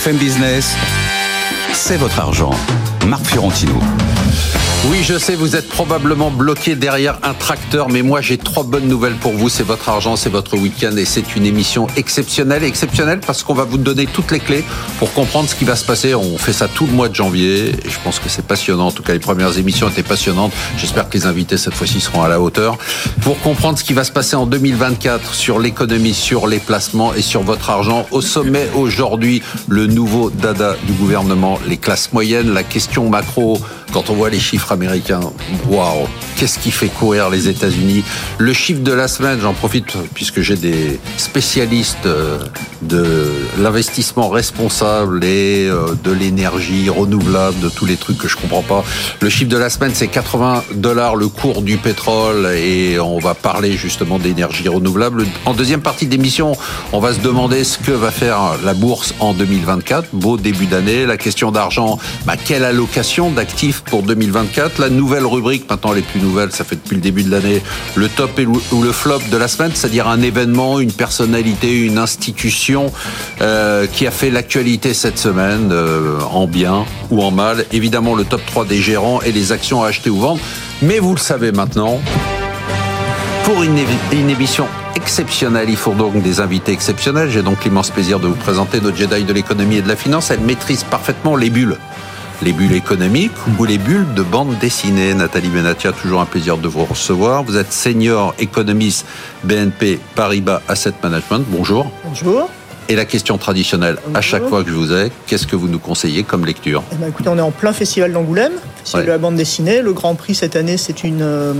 BFM Business, c'est votre argent. Marc Fiorentino. Oui, je sais, vous êtes probablement bloqué derrière un tracteur, mais moi j'ai trois bonnes nouvelles pour vous. C'est votre argent, c'est votre week-end et c'est une émission exceptionnelle. Exceptionnelle parce qu'on va vous donner toutes les clés pour comprendre ce qui va se passer. On fait ça tout le mois de janvier et je pense que c'est passionnant. En tout cas, les premières émissions étaient passionnantes. J'espère que les invités cette fois-ci seront à la hauteur. Pour comprendre ce qui va se passer en 2024 sur l'économie, sur les placements et sur votre argent. Au sommet aujourd'hui, le nouveau dada du gouvernement, les classes moyennes, la question macro quand on voit les chiffres américains, waouh, qu'est-ce qui fait courir les États-Unis? Le chiffre de la semaine, j'en profite puisque j'ai des spécialistes euh, de l'investissement responsable et euh, de l'énergie renouvelable, de tous les trucs que je comprends pas. Le chiffre de la semaine, c'est 80 dollars le cours du pétrole et on va parler justement d'énergie renouvelable. En deuxième partie d'émission, on va se demander ce que va faire la bourse en 2024. Beau début d'année. La question d'argent, bah, quelle allocation d'actifs pour 2024. La nouvelle rubrique, maintenant les plus nouvelles, ça fait depuis le début de l'année, le top ou le flop de la semaine, c'est-à-dire un événement, une personnalité, une institution euh, qui a fait l'actualité cette semaine, euh, en bien ou en mal. Évidemment, le top 3 des gérants et les actions à acheter ou vendre. Mais vous le savez maintenant, pour une, une émission exceptionnelle. Il faut donc des invités exceptionnels. J'ai donc l'immense plaisir de vous présenter notre Jedi de l'économie et de la finance. Elle maîtrise parfaitement les bulles les bulles économiques ou les bulles de bande dessinée. Nathalie Benatia, toujours un plaisir de vous recevoir. Vous êtes senior économiste BNP Paribas Asset Management. Bonjour. Bonjour. Et la question traditionnelle, à chaque fois que je vous ai, qu'est-ce que vous nous conseillez comme lecture eh ben, Écoutez, on est en plein festival d'Angoulême, c'est de la bande dessinée. Le Grand Prix cette année, c'est une, euh,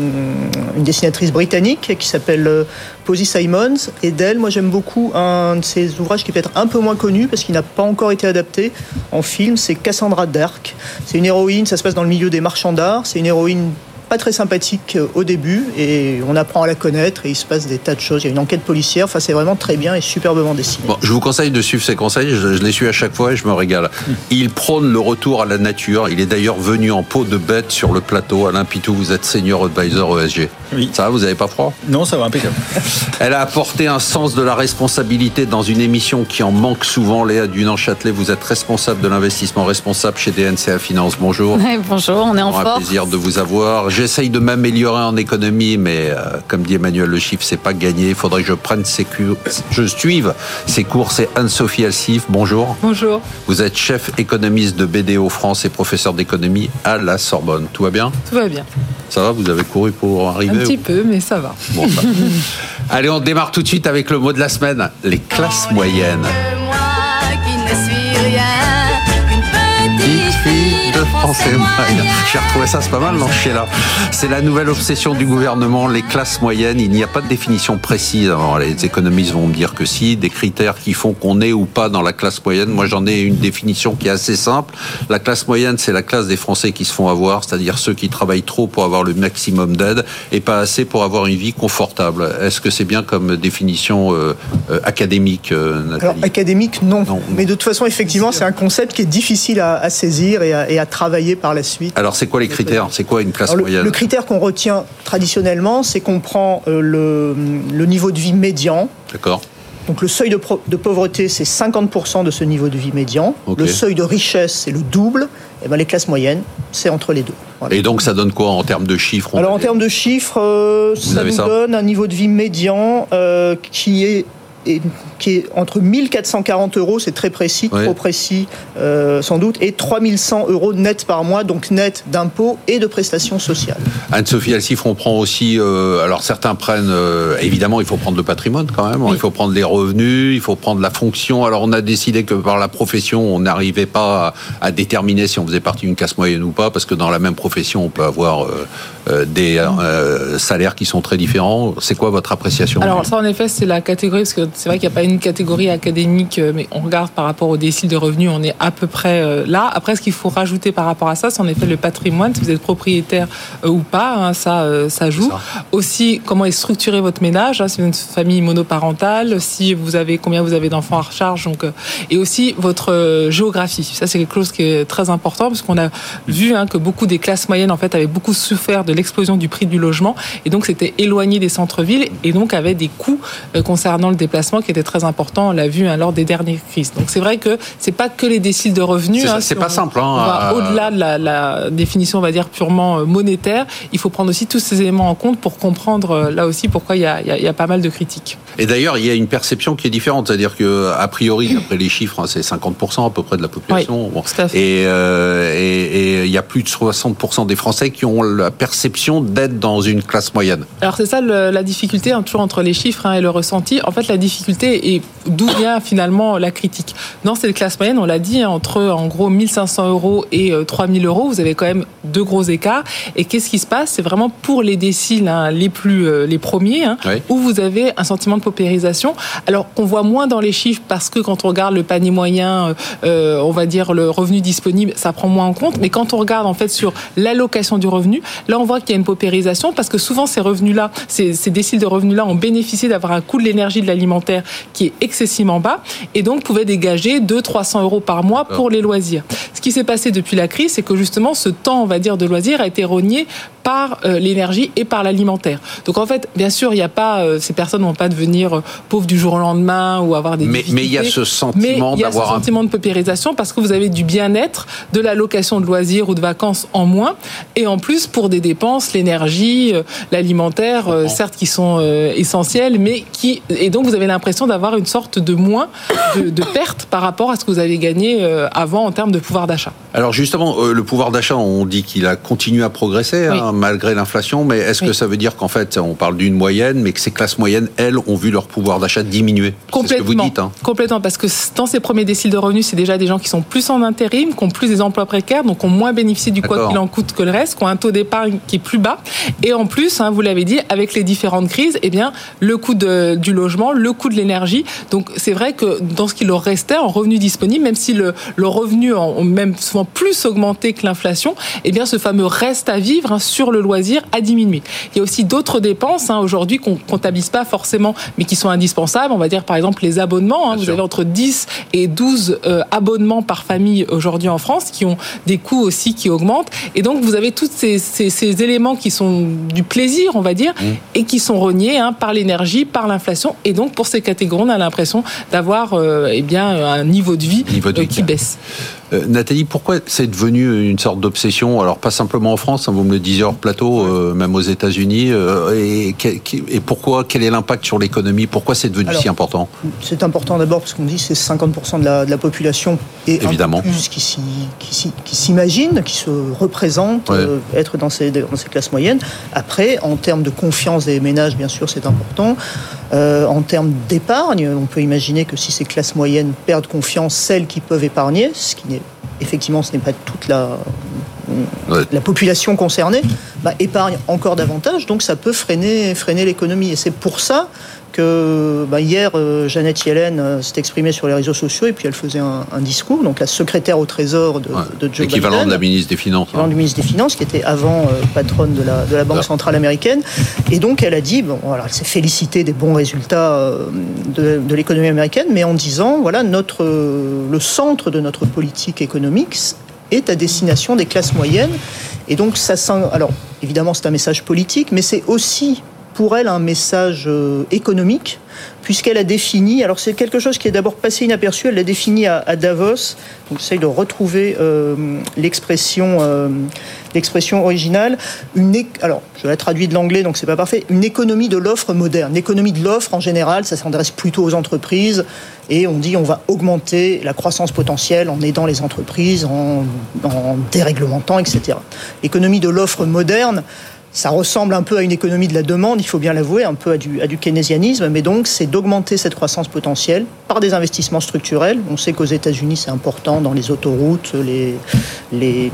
une dessinatrice britannique qui s'appelle euh, Posy Simons. Et d'elle, moi j'aime beaucoup un de ses ouvrages qui est peut-être un peu moins connu parce qu'il n'a pas encore été adapté en film, c'est Cassandra Dark. C'est une héroïne, ça se passe dans le milieu des marchands d'art. C'est une héroïne pas très sympathique euh, au début et on apprend à la connaître et il se passe des tas de choses. Il y a une enquête policière. Enfin, c'est vraiment très bien et superbement dessiné. Bon, je vous conseille de suivre ces conseils. Je, les suis à chaque fois et je me régale. Il prône le retour à la nature. Il est d'ailleurs venu en peau de bête sur le plateau. Alain Pitou, vous êtes senior advisor ESG. Oui. Ça va, vous n'avez pas froid? Non, ça va, impeccable. Elle a apporté un sens de la responsabilité dans une émission qui en manque souvent. Léa Dunan-Châtelet, vous êtes responsable de l'investissement responsable chez DNCA Finance. Bonjour. bonjour, on est en forme. un plaisir de vous avoir. J'essaye de m'améliorer en économie, mais euh, comme dit Emmanuel Le Chiffre, c'est pas gagné. Il faudrait que je prenne ces cours, je suive ces cours. C'est Anne-Sophie Alsif. Bonjour. Bonjour. Vous êtes chef économiste de BDO France et professeur d'économie à la Sorbonne. Tout va bien? Tout va bien. Ça va? Vous avez couru pour arriver Un petit peu, mais ça va. Bon, Allez, on démarre tout de suite avec le mot de la semaine les classes moyennes. J'ai retrouvé ça, c'est pas mal, non, là. C'est la nouvelle obsession du gouvernement, les classes moyennes. Il n'y a pas de définition précise. les économistes vont me dire que si, des critères qui font qu'on est ou pas dans la classe moyenne. Moi, j'en ai une définition qui est assez simple. La classe moyenne, c'est la classe des Français qui se font avoir, c'est-à-dire ceux qui travaillent trop pour avoir le maximum d'aide et pas assez pour avoir une vie confortable. Est-ce que c'est bien comme définition euh, euh, académique, euh, Nathalie Alors, académique, non. Mais de toute façon, effectivement, c'est un concept qui est difficile à, à saisir et à, et à travailler par la suite. Alors, c'est quoi les critères? C'est quoi une classe moyenne? le, critère qu'on retient traditionnellement, c'est qu'on prend euh, le, le, niveau de vie médian. D'accord. Donc le seuil de, de pauvreté, c'est 50% de ce niveau de vie médian. Le seuil de richesse, c'est le double. Et ben les classes moyennes, c'est entre les deux. Et donc ça donne quoi en termes de chiffres? Alors en termes de chiffres, euh, ça nous donne un niveau de vie médian euh, qui est qui est entre 1440 euros, c'est très précis, trop précis euh, sans doute, et 3100 euros net par mois, donc net d'impôts et de prestations sociales. Anne-Sophie Alcifre, on prend aussi, euh, alors certains prennent, euh, évidemment il faut prendre le patrimoine quand même, il faut prendre les revenus, il faut prendre la fonction, alors on a décidé que par la profession on n'arrivait pas à, à, déterminer si on faisait partie d'une classe moyenne ou pas, parce que dans la même profession on peut avoir des salaires qui sont très différents. C'est quoi votre appréciation? Alors ça en effet c'est la catégorie, parce que c'est vrai qu'il n'y a pas une catégorie académique, euh, mais on regarde par rapport au décile de revenus, on est à peu près euh, là. Après, ce qu'il faut rajouter par rapport à ça, c'est en effet le patrimoine, si vous êtes propriétaire euh, ou pas, hein, ça, ça joue. Aussi, comment est structuré votre ménage, hein, si vous êtes une famille monoparentale, si vous avez combien vous avez d'enfants à recharge, donc et aussi votre géographie. Ça, c'est quelque chose qui est très important parce qu'on a vu hein, que beaucoup des classes moyennes en fait avaient beaucoup souffert de l'explosion du prix du logement et donc c'était éloigné des centres-villes et donc avaient des coûts concernant le déplacement qui étaient très très important. On l'a vu hein, lors des dernières crises. Donc c'est vrai que c'est pas que les déciles de revenus. C'est hein, pas simple. Hein, au-delà de la, définition, on va dire purement monétaire, il faut prendre aussi tous ces éléments en compte pour comprendre là aussi pourquoi il y a, il y a pas mal de critiques. Et d'ailleurs, il y a une perception qui est différente, c'est-à-dire que a priori, d'après les chiffres, c'est 50% à peu près de la population. Euh, et, il y a plus de 60% des Français qui ont la perception d'être dans une classe moyenne. Alors c'est ça la difficulté, hein, toujours entre les chiffres hein, et le ressenti. En fait, la difficulté est d'où vient finalement la critique. Dans cette classe moyenne, on l'a dit, hein, entre en gros 1500 euros et 3000 euh, euros, vous avez quand même deux gros écarts. Et qu'est-ce qui se passe? C'est vraiment pour les déciles les plus euh, les premiers, où vous avez un sentiment de paupérisation. Alors qu'on voit moins dans les chiffres parce que quand on regarde le panier moyen, on va dire le revenu disponible, ça prend moins en compte. Mais quand on regarde en fait sur l'allocation du revenu, là on voit qu'il y a une paupérisation parce que souvent ces revenus-là, ces, ces déciles de revenus-là ont bénéficié d'avoir un coût de l'énergie de l'alimentaire qui est excessivement bas et donc pouvaient dégager 200-300 euros par mois pour les loisirs. Ce qui s'est passé depuis la crise, c'est que justement ce temps, on va dire, de loisirs a été rogné par euh, l'énergie et par l'alimentaire. Donc en fait, bien sûr, il n'y a pas euh, ces personnes ne vont pas devenir euh, pauvres du jour au lendemain ou avoir des mais, mais il y a ce sentiment d'avoir un sentiment de paupérisation parce que vous avez du bien-être, de l'allocation de loisirs ou de vacances en moins et en plus pour des dépenses, l'énergie, l'alimentaire, certes qui sont essentielles, mais qui et donc vous avez l'impression d'avoir une sorte de moins de, de perte par rapport à ce que vous avez gagné avant en termes de pouvoir d'achat. Alors justement, le pouvoir d'achat, on dit qu'il a continué à progresser. Hein, malgré l'inflation, mais est-ce que ça veut dire qu'en fait, on parle d'une moyenne, mais que ces classes moyennes, elles, ont vu leur pouvoir d'achat diminuer? Complètement. Ce que vous dites. Hein. Complètement, parce que dans ces premiers déciles de revenus, c'est déjà des gens qui sont plus en intérim, qui ont plus des emplois précaires, donc ont moins bénéficié du quoi qu'il en coûte que le reste, qui ont un taux d'épargne qui est plus bas. Et en plus, hein, vous l'avez dit, avec les différentes crises, eh bien, le coût de, du logement, le coût de l'énergie. Donc, c'est vrai que dans ce qui leur restait en revenus disponibles, même si le, le revenu a même souvent plus augmenté que l'inflation, eh bien, ce fameux reste à vivre hein, sur le loisir a diminué. Il y a aussi d'autres dépenses hein, aujourd'hui qu'on comptabilise pas forcément, mais qui sont indispensables. On va dire par exemple les abonnements. Hein. Vous avez entre 10 et 12 euh, abonnements par famille aujourd'hui en France, qui ont des coûts aussi qui augmentent. Et donc vous avez tous ces, ces, éléments qui sont du plaisir, on va dire, mmh. et qui sont reniés par l'énergie, par l'inflation. Et donc pour ces catégories, on a l'impression d'avoir euh, eh bien un niveau de vie, euh, qui baisse. Euh, Nathalie, pourquoi c'est devenu une sorte d'obsession Alors pas simplement en France, hein, vous me le disiez hors plateau, euh, même aux États-Unis. Euh, et, et, pourquoi Quel est l'impact sur l'économie? Pourquoi c'est devenu si important? C'est important d'abord parce qu'on dit c'est 50% de la, de la, population et Évidemment. un peu plus qui, qui s'imagine, qui se représente être dans ces, dans ces classes moyennes. Après, en termes de confiance des ménages, bien sûr, c'est important. en termes d'épargne, on peut imaginer que si ces classes moyennes perdent confiance, celles qui peuvent épargner, ce qui n'est effectivement, ce n'est pas toute la, la population concernée, bah, épargne encore davantage, donc ça peut freiner, freiner l'économie. Et c'est pour ça que bah, hier, euh, Jeannette Yellen euh, s'est exprimée sur les réseaux sociaux et puis elle faisait un, discours, donc la secrétaire au Trésor de, de Joe Équivalent de la ministre des Finances. Équivalent du ministre des Finances, qui était avant euh, patronne de la, de la Banque Centrale Américaine. Et donc elle a dit, bon, voilà, elle s'est félicitée des bons résultats de, de l'économie américaine, mais en disant, voilà, notre, le centre de notre politique économique est à destination des classes moyennes. Et donc ça sent, alors évidemment c'est un message politique, mais c'est aussi pour elle un message euh, économique, puisqu'elle a défini, alors c'est quelque chose qui est d'abord passé inaperçu, elle l'a défini à, Davos, donc j'essaye de retrouver euh, l'expression euh, l'expression originale, une, alors je la de l'anglais donc c'est pas parfait, une économie de l'offre moderne. L'économie de l'offre en général, ça s'adresse plutôt aux entreprises, et on dit on va augmenter la croissance potentielle en aidant les entreprises, en, en déréglementant, etc. L'économie de l'offre moderne, ça ressemble un peu à une économie de la demande, il faut bien l'avouer, un peu à du, à du keynésianisme, mais donc c'est d'augmenter cette croissance potentielle par des investissements structurels. On sait qu'aux États-Unis, c'est important dans les autoroutes, les, les,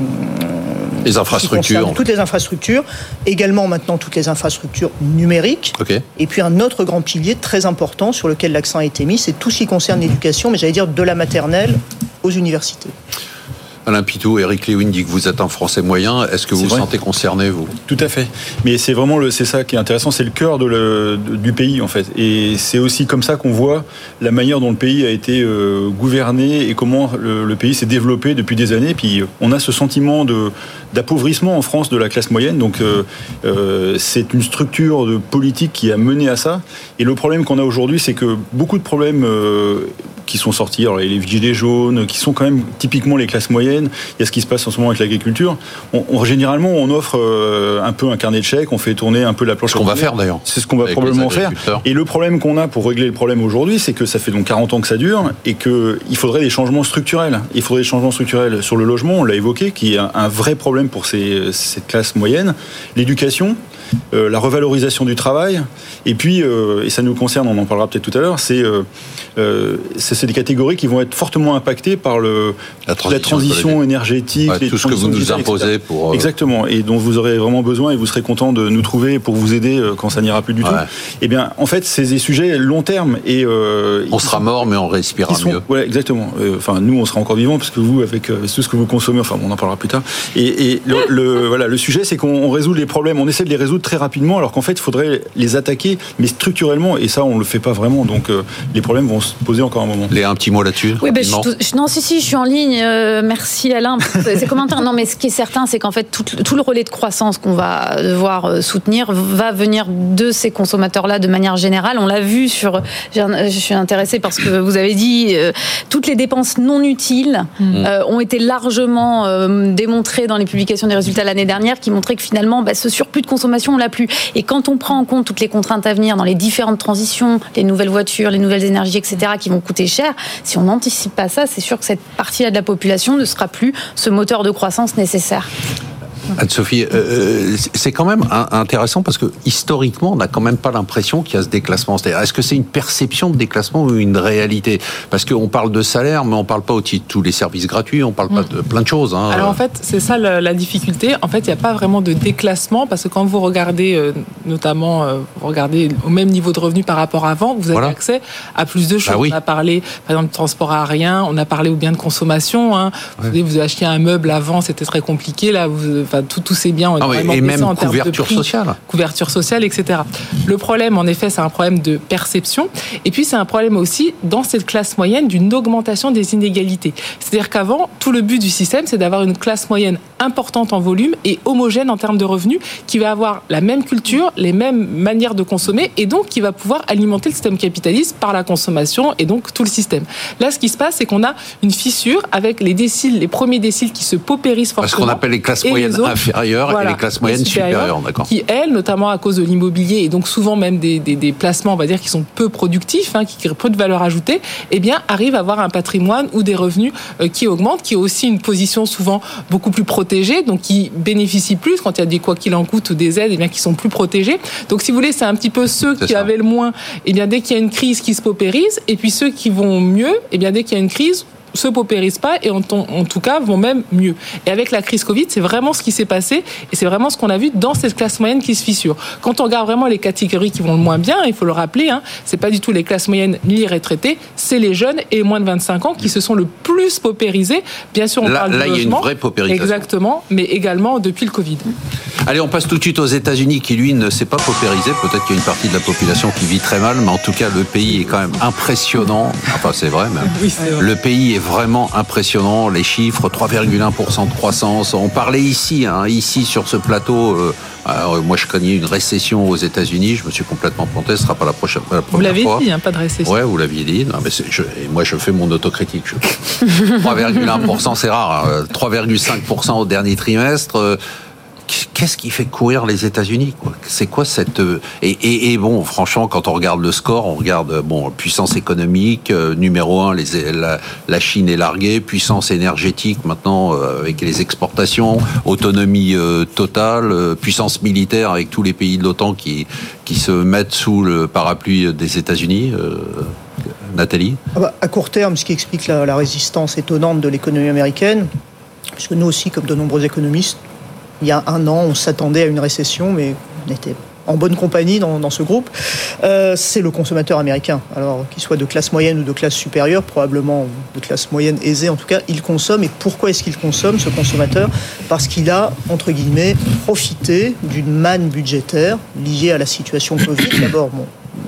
les infrastructures. Toutes les infrastructures, également maintenant toutes les infrastructures numériques. Et puis un autre grand pilier très important sur lequel l'accent a été mis, c'est tout ce qui concerne l'éducation, mais j'allais dire de la maternelle aux universités. Alain Pitou, Eric Lewin dit que vous êtes un Français moyen. Est-ce que vous vous sentez concerné, vous? Tout à fait. Mais c'est vraiment le, c'est ça qui est intéressant, c'est le cœur de le, du pays en fait. Et c'est aussi comme ça qu'on voit la manière dont le pays a été euh, gouverné et comment le, pays s'est développé depuis des années. Puis on a ce sentiment de d'appauvrissement en France de la classe moyenne. Donc euh, euh, c'est une structure de politique qui a mené à ça. Et le problème qu'on a aujourd'hui, c'est que beaucoup de problèmes qui sont sortis, alors les gilets jaunes, qui sont quand même typiquement les classes moyennes. Il y a ce qui se passe en ce moment avec l'agriculture. On, généralement, on offre euh, un peu un carnet de chèques, on fait tourner un peu la planche. Ce qu'on va faire d'ailleurs. C'est ce qu'on va probablement faire. Et le problème qu'on a pour régler le problème aujourd'hui, c'est que ça fait donc 40 ans que ça dure et qu'il faudrait des changements structurels. Il faudrait des changements structurels sur le logement, on l'a évoqué, qui est un, vrai problème pour ces, cette classe moyenne. L'éducation, euh, la revalorisation du travail, et puis, euh, et ça nous concerne, on en parlera peut-être tout à l'heure, c'est euh, c'est des catégories qui vont être fortement impactées par le, la transition, énergétique, tout ce que vous nous imposez pour... Exactement, et dont vous aurez vraiment besoin, et vous serez content de nous trouver pour vous aider quand ça n'ira plus du tout. Eh bien, en fait, c'est des sujets long terme. Et, on sera mort, mais on respirera mieux. Ouais, exactement. Enfin, nous, on sera encore vivants, parce que vous, avec tout ce que vous consommez, enfin, on en parlera plus tard. Et, le, le, voilà, le sujet, c'est qu'on résout les problèmes, on essaie de les résoudre très rapidement, alors qu'en fait, il faudrait les attaquer, mais structurellement, et ça, on ne le fait pas vraiment. Donc, euh, les problèmes vont se poser encore un moment. Léa, un petit mot là-dessus Oui, ben, non, si, si, je suis en ligne. Euh, merci Alain pour ces commentaires. Non, mais ce qui est certain, c'est qu'en fait, tout, tout, le relais de croissance qu'on va devoir euh, soutenir va venir de ces consommateurs-là de manière générale. On l'a vu sur. Je suis intéressée parce que vous avez dit toutes les dépenses non utiles mmh. ont été largement démontrées dans les publications des résultats l'année dernière, qui montraient que finalement, bah, ce surplus de consommation, on l'a plus. Et quand on prend en compte toutes les contraintes à venir dans les différentes transitions, les nouvelles voitures, les nouvelles énergies, etc., qui vont coûter cher, si on n'anticipe pas ça, c'est sûr que cette partie-là de la population ne sera plus ce moteur de croissance nécessaire. Anne-Sophie, euh, euh, c'est quand même intéressant parce que historiquement, on n'a quand même pas l'impression qu'il y a ce déclassement. Est-ce que c'est une perception de déclassement ou une réalité? Parce qu'on parle de salaire, mais on ne parle pas aussi de tous les services gratuits, on parle pas de plein de choses. Hein. Alors en fait, c'est ça la, difficulté. En fait, il n'y a pas vraiment de déclassement parce que quand vous regardez, euh, notamment, vous regardez au même niveau de revenu par rapport à avant, vous avez accès à plus de bah choses. On a parlé, par exemple, de transport aérien, on a parlé aux biens de consommation. Hein. Vous, vous achetiez un meuble avant, c'était très compliqué. Là, vous, tous ces biens ont ah et même couverture sociale, couverture sociale, etc. Le problème, en effet, c'est un problème de perception, et puis c'est un problème aussi dans cette classe moyenne d'une augmentation des inégalités. C'est-à-dire qu'avant, tout le but du système, c'est d'avoir une classe moyenne importante en volume et homogène en termes de revenus, qui va avoir la même culture, les mêmes manières de consommer, et donc qui va pouvoir alimenter le système capitaliste par la consommation et donc tout le système. Là, ce qui se passe, c'est qu'on a une fissure avec les déciles, les premiers déciles qui se paupérisent fortement. Ce qu'on appelle les classes moyennes inférieures et les classes moyennes supérieures, d'accord. Qui, elles, notamment à cause de l'immobilier et donc souvent même des, des, placements, on va dire, qui sont peu productifs, hein, qui créent peu de valeur ajoutée, eh bien, arrivent à avoir un patrimoine ou des revenus euh, qui augmentent, qui ont aussi une position souvent beaucoup plus protégée, donc qui bénéficient plus quand il y a des quoi qu'il en coûte ou des aides, eh bien, qui sont plus protégés. Donc, si vous voulez, c'est un petit peu ceux qui avaient le moins, eh bien, dès qu'il y a une crise qui se paupérise, et puis ceux qui vont mieux, eh bien, dès qu'il y a une crise, se paupérisent pas et en, en, tout cas vont même mieux. Et avec la crise Covid, c'est vraiment ce qui s'est passé et c'est vraiment ce qu'on a vu dans cette classe moyenne qui se fissure. Quand on regarde vraiment les catégories qui vont le moins bien, il faut le rappeler, hein, c'est pas du tout les classes moyennes ni les retraités, c'est les jeunes et moins de 25 ans qui se sont le plus paupérisés. Bien sûr, on là, parle là, il y a une vraie paupérisation. Exactement, mais également depuis le Covid. Allez, on passe tout de suite aux États-Unis qui, lui, ne s'est pas paupérisé. Peut-être qu'il y a une partie de la population qui vit très mal, mais en tout cas, le pays est quand même impressionnant. Enfin, c'est vrai, même. Oui, vrai. Le pays est vraiment impressionnant les chiffres, 3,1% de croissance. On parlait ici, hein, ici sur ce plateau. Euh, moi, je craignais une récession aux États-Unis. Je me suis complètement planté. Ce sera pas la prochaine. La vous l'avez dit, hein, pas de récession. Ouais, vous l'aviez dit. Non, mais je, et moi, je fais mon autocritique. 3,1%, c'est rare. 3,5% hein. au dernier trimestre qu'est-ce qui fait courir les États-Unis C'est quoi cette euh, et, bon, franchement, quand on regarde le score, on regarde euh, bon puissance économique euh, numéro un, la, Chine est larguée, puissance énergétique maintenant avec les exportations, autonomie totale, puissance militaire avec tous les pays de l'OTAN qui qui se mettent sous le parapluie des États-Unis. Nathalie? Ah bah, À court terme, ce qui explique la, résistance étonnante de l'économie américaine, puisque nous aussi, comme de nombreux économistes, il y a un an, on s'attendait à une récession, mais on n'était en bonne compagnie dans, ce groupe. Euh, c'est le consommateur américain. Alors qu'il soit de classe moyenne ou de classe supérieure, probablement de classe moyenne aisée en tout cas, il consomme. Et pourquoi est-ce qu'il consomme ce consommateur? Parce qu'il a, entre guillemets, profité d'une manne budgétaire liée à la situation Covid. D'abord,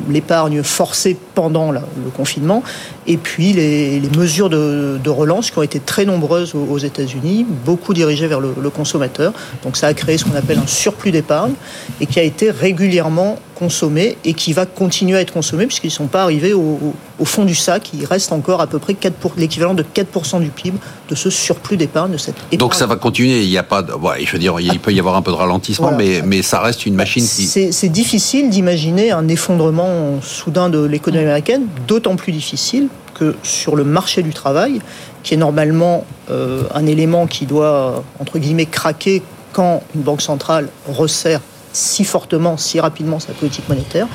l'épargne forcée pendant le confinement, et puis les, mesures de, relance qui ont été très nombreuses aux, États-Unis, beaucoup dirigées vers le consommateur. Donc ça a créé ce qu'on appelle un surplus d'épargne, et qui a été régulièrement consommé, et qui va continuer à être consommé, puisqu'ils ne sont pas arrivés au, au- au fond du sac. Il reste encore à peu près 4 pour- l'équivalent de 4% du PIB de ce surplus d'épargne, de cette Donc épargne. ça va continuer. Il y a pas, de, ouais, je veux dire, il peut y avoir un peu de ralentissement, Voilà. mais mais ça reste une machine qui. C'est c'est difficile d'imaginer un effondrement soudain de l'économie américaine, d'autant plus difficile que sur le marché du travail, qui est normalement euh, un élément qui doit, entre guillemets, craquer quand une banque centrale resserre si fortement, si rapidement sa politique monétaire.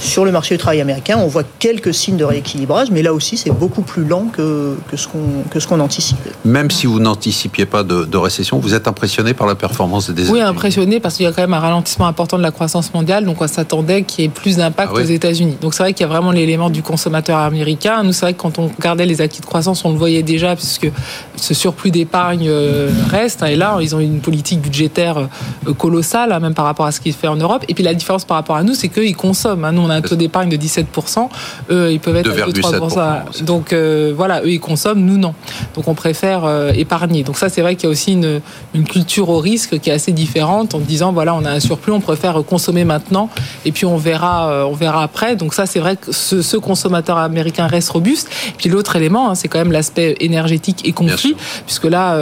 Sur le marché du travail américain, on voit quelques signes de rééquilibrage, mais là aussi, c'est beaucoup plus lent que, que ce qu'on que ce qu'on anticipait. Même si vous n'anticipiez pas de, de récession, vous êtes impressionné par la performance des Oui, États-Unis. impressionné parce qu'il y a quand même un ralentissement important de la croissance mondiale, donc on s'attendait qu'il y ait plus d'impact Ah oui. aux États-Unis. Donc c'est vrai qu'il y a vraiment l'élément du consommateur américain. Nous, c'est vrai que quand on regardait les acquis de croissance, on le voyait déjà puisque ce surplus d'épargne euh, reste. Et là, ils ont une politique budgétaire euh, colossale, hein, même par rapport à ce qui se fait en Europe. Et puis la différence par rapport à nous, c'est qu'eux, ils consomment. hein. Nous, on a un taux d'épargne de 17%. Eux, ils peuvent être à 2,7%. 2-3%. Donc euh, voilà, eux, ils consomment, nous, non. Donc on préfère euh, épargner. Donc ça, c'est vrai qu'il y a aussi une, une culture au risque qui est assez différente en disant, voilà, on a un surplus, on préfère consommer maintenant et puis on verra, euh, on verra après. Donc ça, c'est vrai que ce, ce consommateur américain reste robuste. Puis l'autre élément, hein, c'est quand même l'aspect énergétique et conflit, puisque là,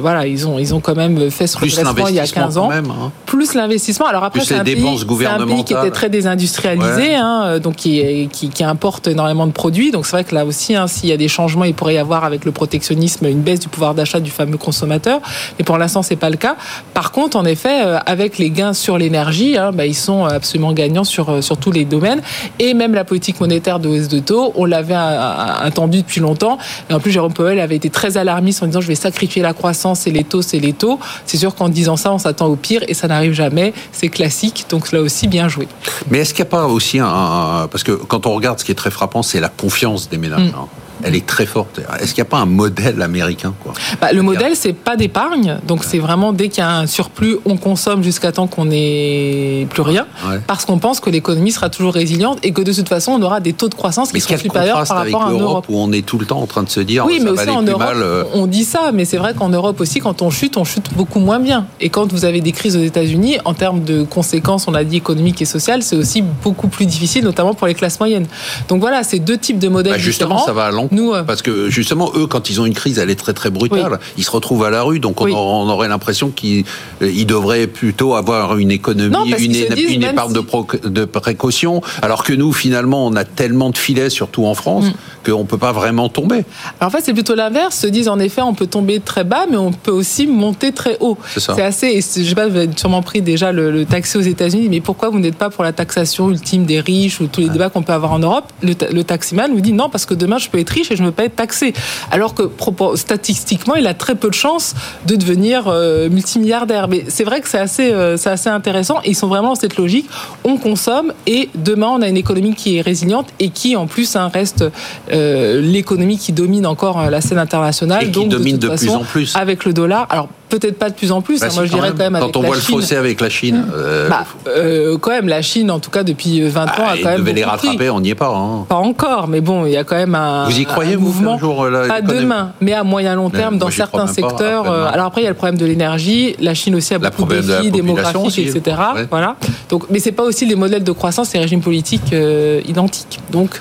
voilà, ils ont, ils ont quand même fait ce redressement il y a l'investissement 15 quand ans même. hein. plus l'investissement. Alors après, c'est un, pays, un qui était très désindustrialisé, Ouais. hein, euh, donc qui, qui, qui importe énormément de produits. Donc c'est vrai que là aussi, hein, s'il y a des changements, il pourrait y avoir avec le protectionnisme une baisse du pouvoir d'achat du fameux consommateur. Mais pour l'instant, c'est pas le cas. Par contre, en effet, euh, avec les gains sur l'énergie, hein, bah, ils sont absolument gagnants sur, euh, sur tous les domaines. Et même la politique monétaire de hausse de taux, on l'avait attendu depuis longtemps. Et en plus, Jérôme Powell avait été très alarmiste en disant je vais sacrifier la croissance et les taux, c'est les taux. C'est sûr qu'en disant ça, on s'attend au pire et ça n'arrive jamais. C'est classique. Donc là aussi, bien joué. Mais est-ce qu'il n'y a pas aussi un, un- Parce que quand on regarde, ce qui est très frappant, c'est la confiance des ménages. Mm. hein. Elle est très forte. Est-ce qu'il n'y a pas un modèle américain quoi Bah, le modèle, c'est pas d'épargne. Donc, c'est vraiment dès qu'il y a un surplus, on consomme jusqu'à temps qu'on n'ait plus rien. Ouais. Parce qu'on pense que l'économie sera toujours résiliente et que de toute façon, on aura des taux de croissance Mais qui seront supérieurs par avec rapport à l'Europe où on est tout le temps en train de se dire Oui, ça mais va aussi aller en plus Europe, mal. euh. on dit ça, mais c'est vrai qu'en Europe aussi, quand on chute, on chute beaucoup moins bien. Et quand vous avez des crises aux États-Unis, en termes de conséquences, on a dit économiques et sociales, c'est aussi beaucoup plus difficile, notamment pour les classes moyennes. Donc voilà, c'est deux types de modèles Bah, justement, différents. ça va à Nous, euh, Parce que justement, eux, quand ils ont une crise, elle est très très brutale. Oui. Ils se retrouvent à la rue, donc on, Oui. aura- on aurait l'impression qu'ils euh, devraient plutôt avoir une économie, Non, une, épargne de, si- pro- de précaution, alors que nous, finalement, on a tellement de filets, surtout en France, Mm. qu'on peut pas vraiment tomber. Alors en fait, c'est plutôt l'inverse. Se disent en effet, on peut tomber très bas, mais on peut aussi monter très haut. C'est assez. Je sais pas, vous avez sûrement pris déjà le, le taxi aux États-Unis, mais pourquoi vous n'êtes pas pour la taxation ultime des riches ou tous les débats qu'on peut avoir en Europe? Le, le taximan vous dit non parce que demain je peux être riche et je ne veux pas être taxé. Alors que statistiquement, il a très peu de chances de devenir euh, multimilliardaire. Mais c'est vrai que c'est assez, euh, c'est assez intéressant. Et ils sont vraiment dans cette logique. On consomme et demain on a une économie qui est résiliente et qui en plus hein, reste euh, l'économie qui domine encore la scène internationale. Et qui Donc, domine toute de plus en plus. Avec le dollar. Alors peut-être pas de plus en plus. Bah, hein, moi je dirais quand même avec Quand on la voit le fossé avec la Chine, euh, Bah, euh, quand même, la Chine, en tout cas depuis 20 ans, ah, a ils quand même les pris. rattraper, on n'y est pas. hein. Pas encore, mais bon, il y a quand même un. Vous y croyez, un vous, mouvement jour, euh, Pas demain, mais à moyen long terme, Mais dans moi, certains pas, secteurs. euh, alors après, il y a le problème de l'énergie. La Chine aussi a La beaucoup de défis démographiques, aussi, etc. Voilà. Donc, mais c'est pas aussi les modèles de croissance et régimes politiques euh, identiques. Donc,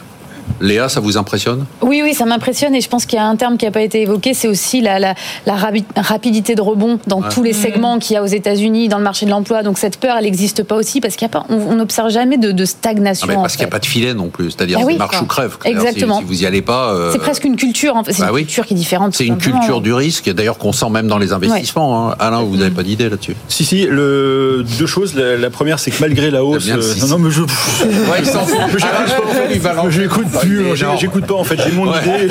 Léa, ça vous impressionne? Oui, oui, ça m'impressionne et je pense qu'il y a un terme qui n'a pas été évoqué, c'est aussi la, la, la rabi- rapidité de rebond dans tous les segments qu'il y a aux États-Unis, dans le marché de l'emploi. Donc cette peur, elle n'existe pas aussi parce qu'il y a pas, on on n'observe jamais de, de Ah, stagnation. mais en Parce qu'il n'y a pas de filet non plus. C'est-à-dire, Ah oui, marche ou crève. Exactement. Si, si vous y allez pas. euh, C'est presque une culture, en fait. c'est bah une oui. culture qui est différente. C'est une culture du risque, d'ailleurs qu'on sent même dans les investissements. hein. Alain, vous n'avez pas d'idée là-dessus? Si, si, le, deux choses. La, la première, c'est que malgré la hausse. Euh, si, non, si. non, mais je. Ouais, il s'en fout. Alain, je balance. J'écoute plus. J'écoute pas en fait. J'ai mon idée.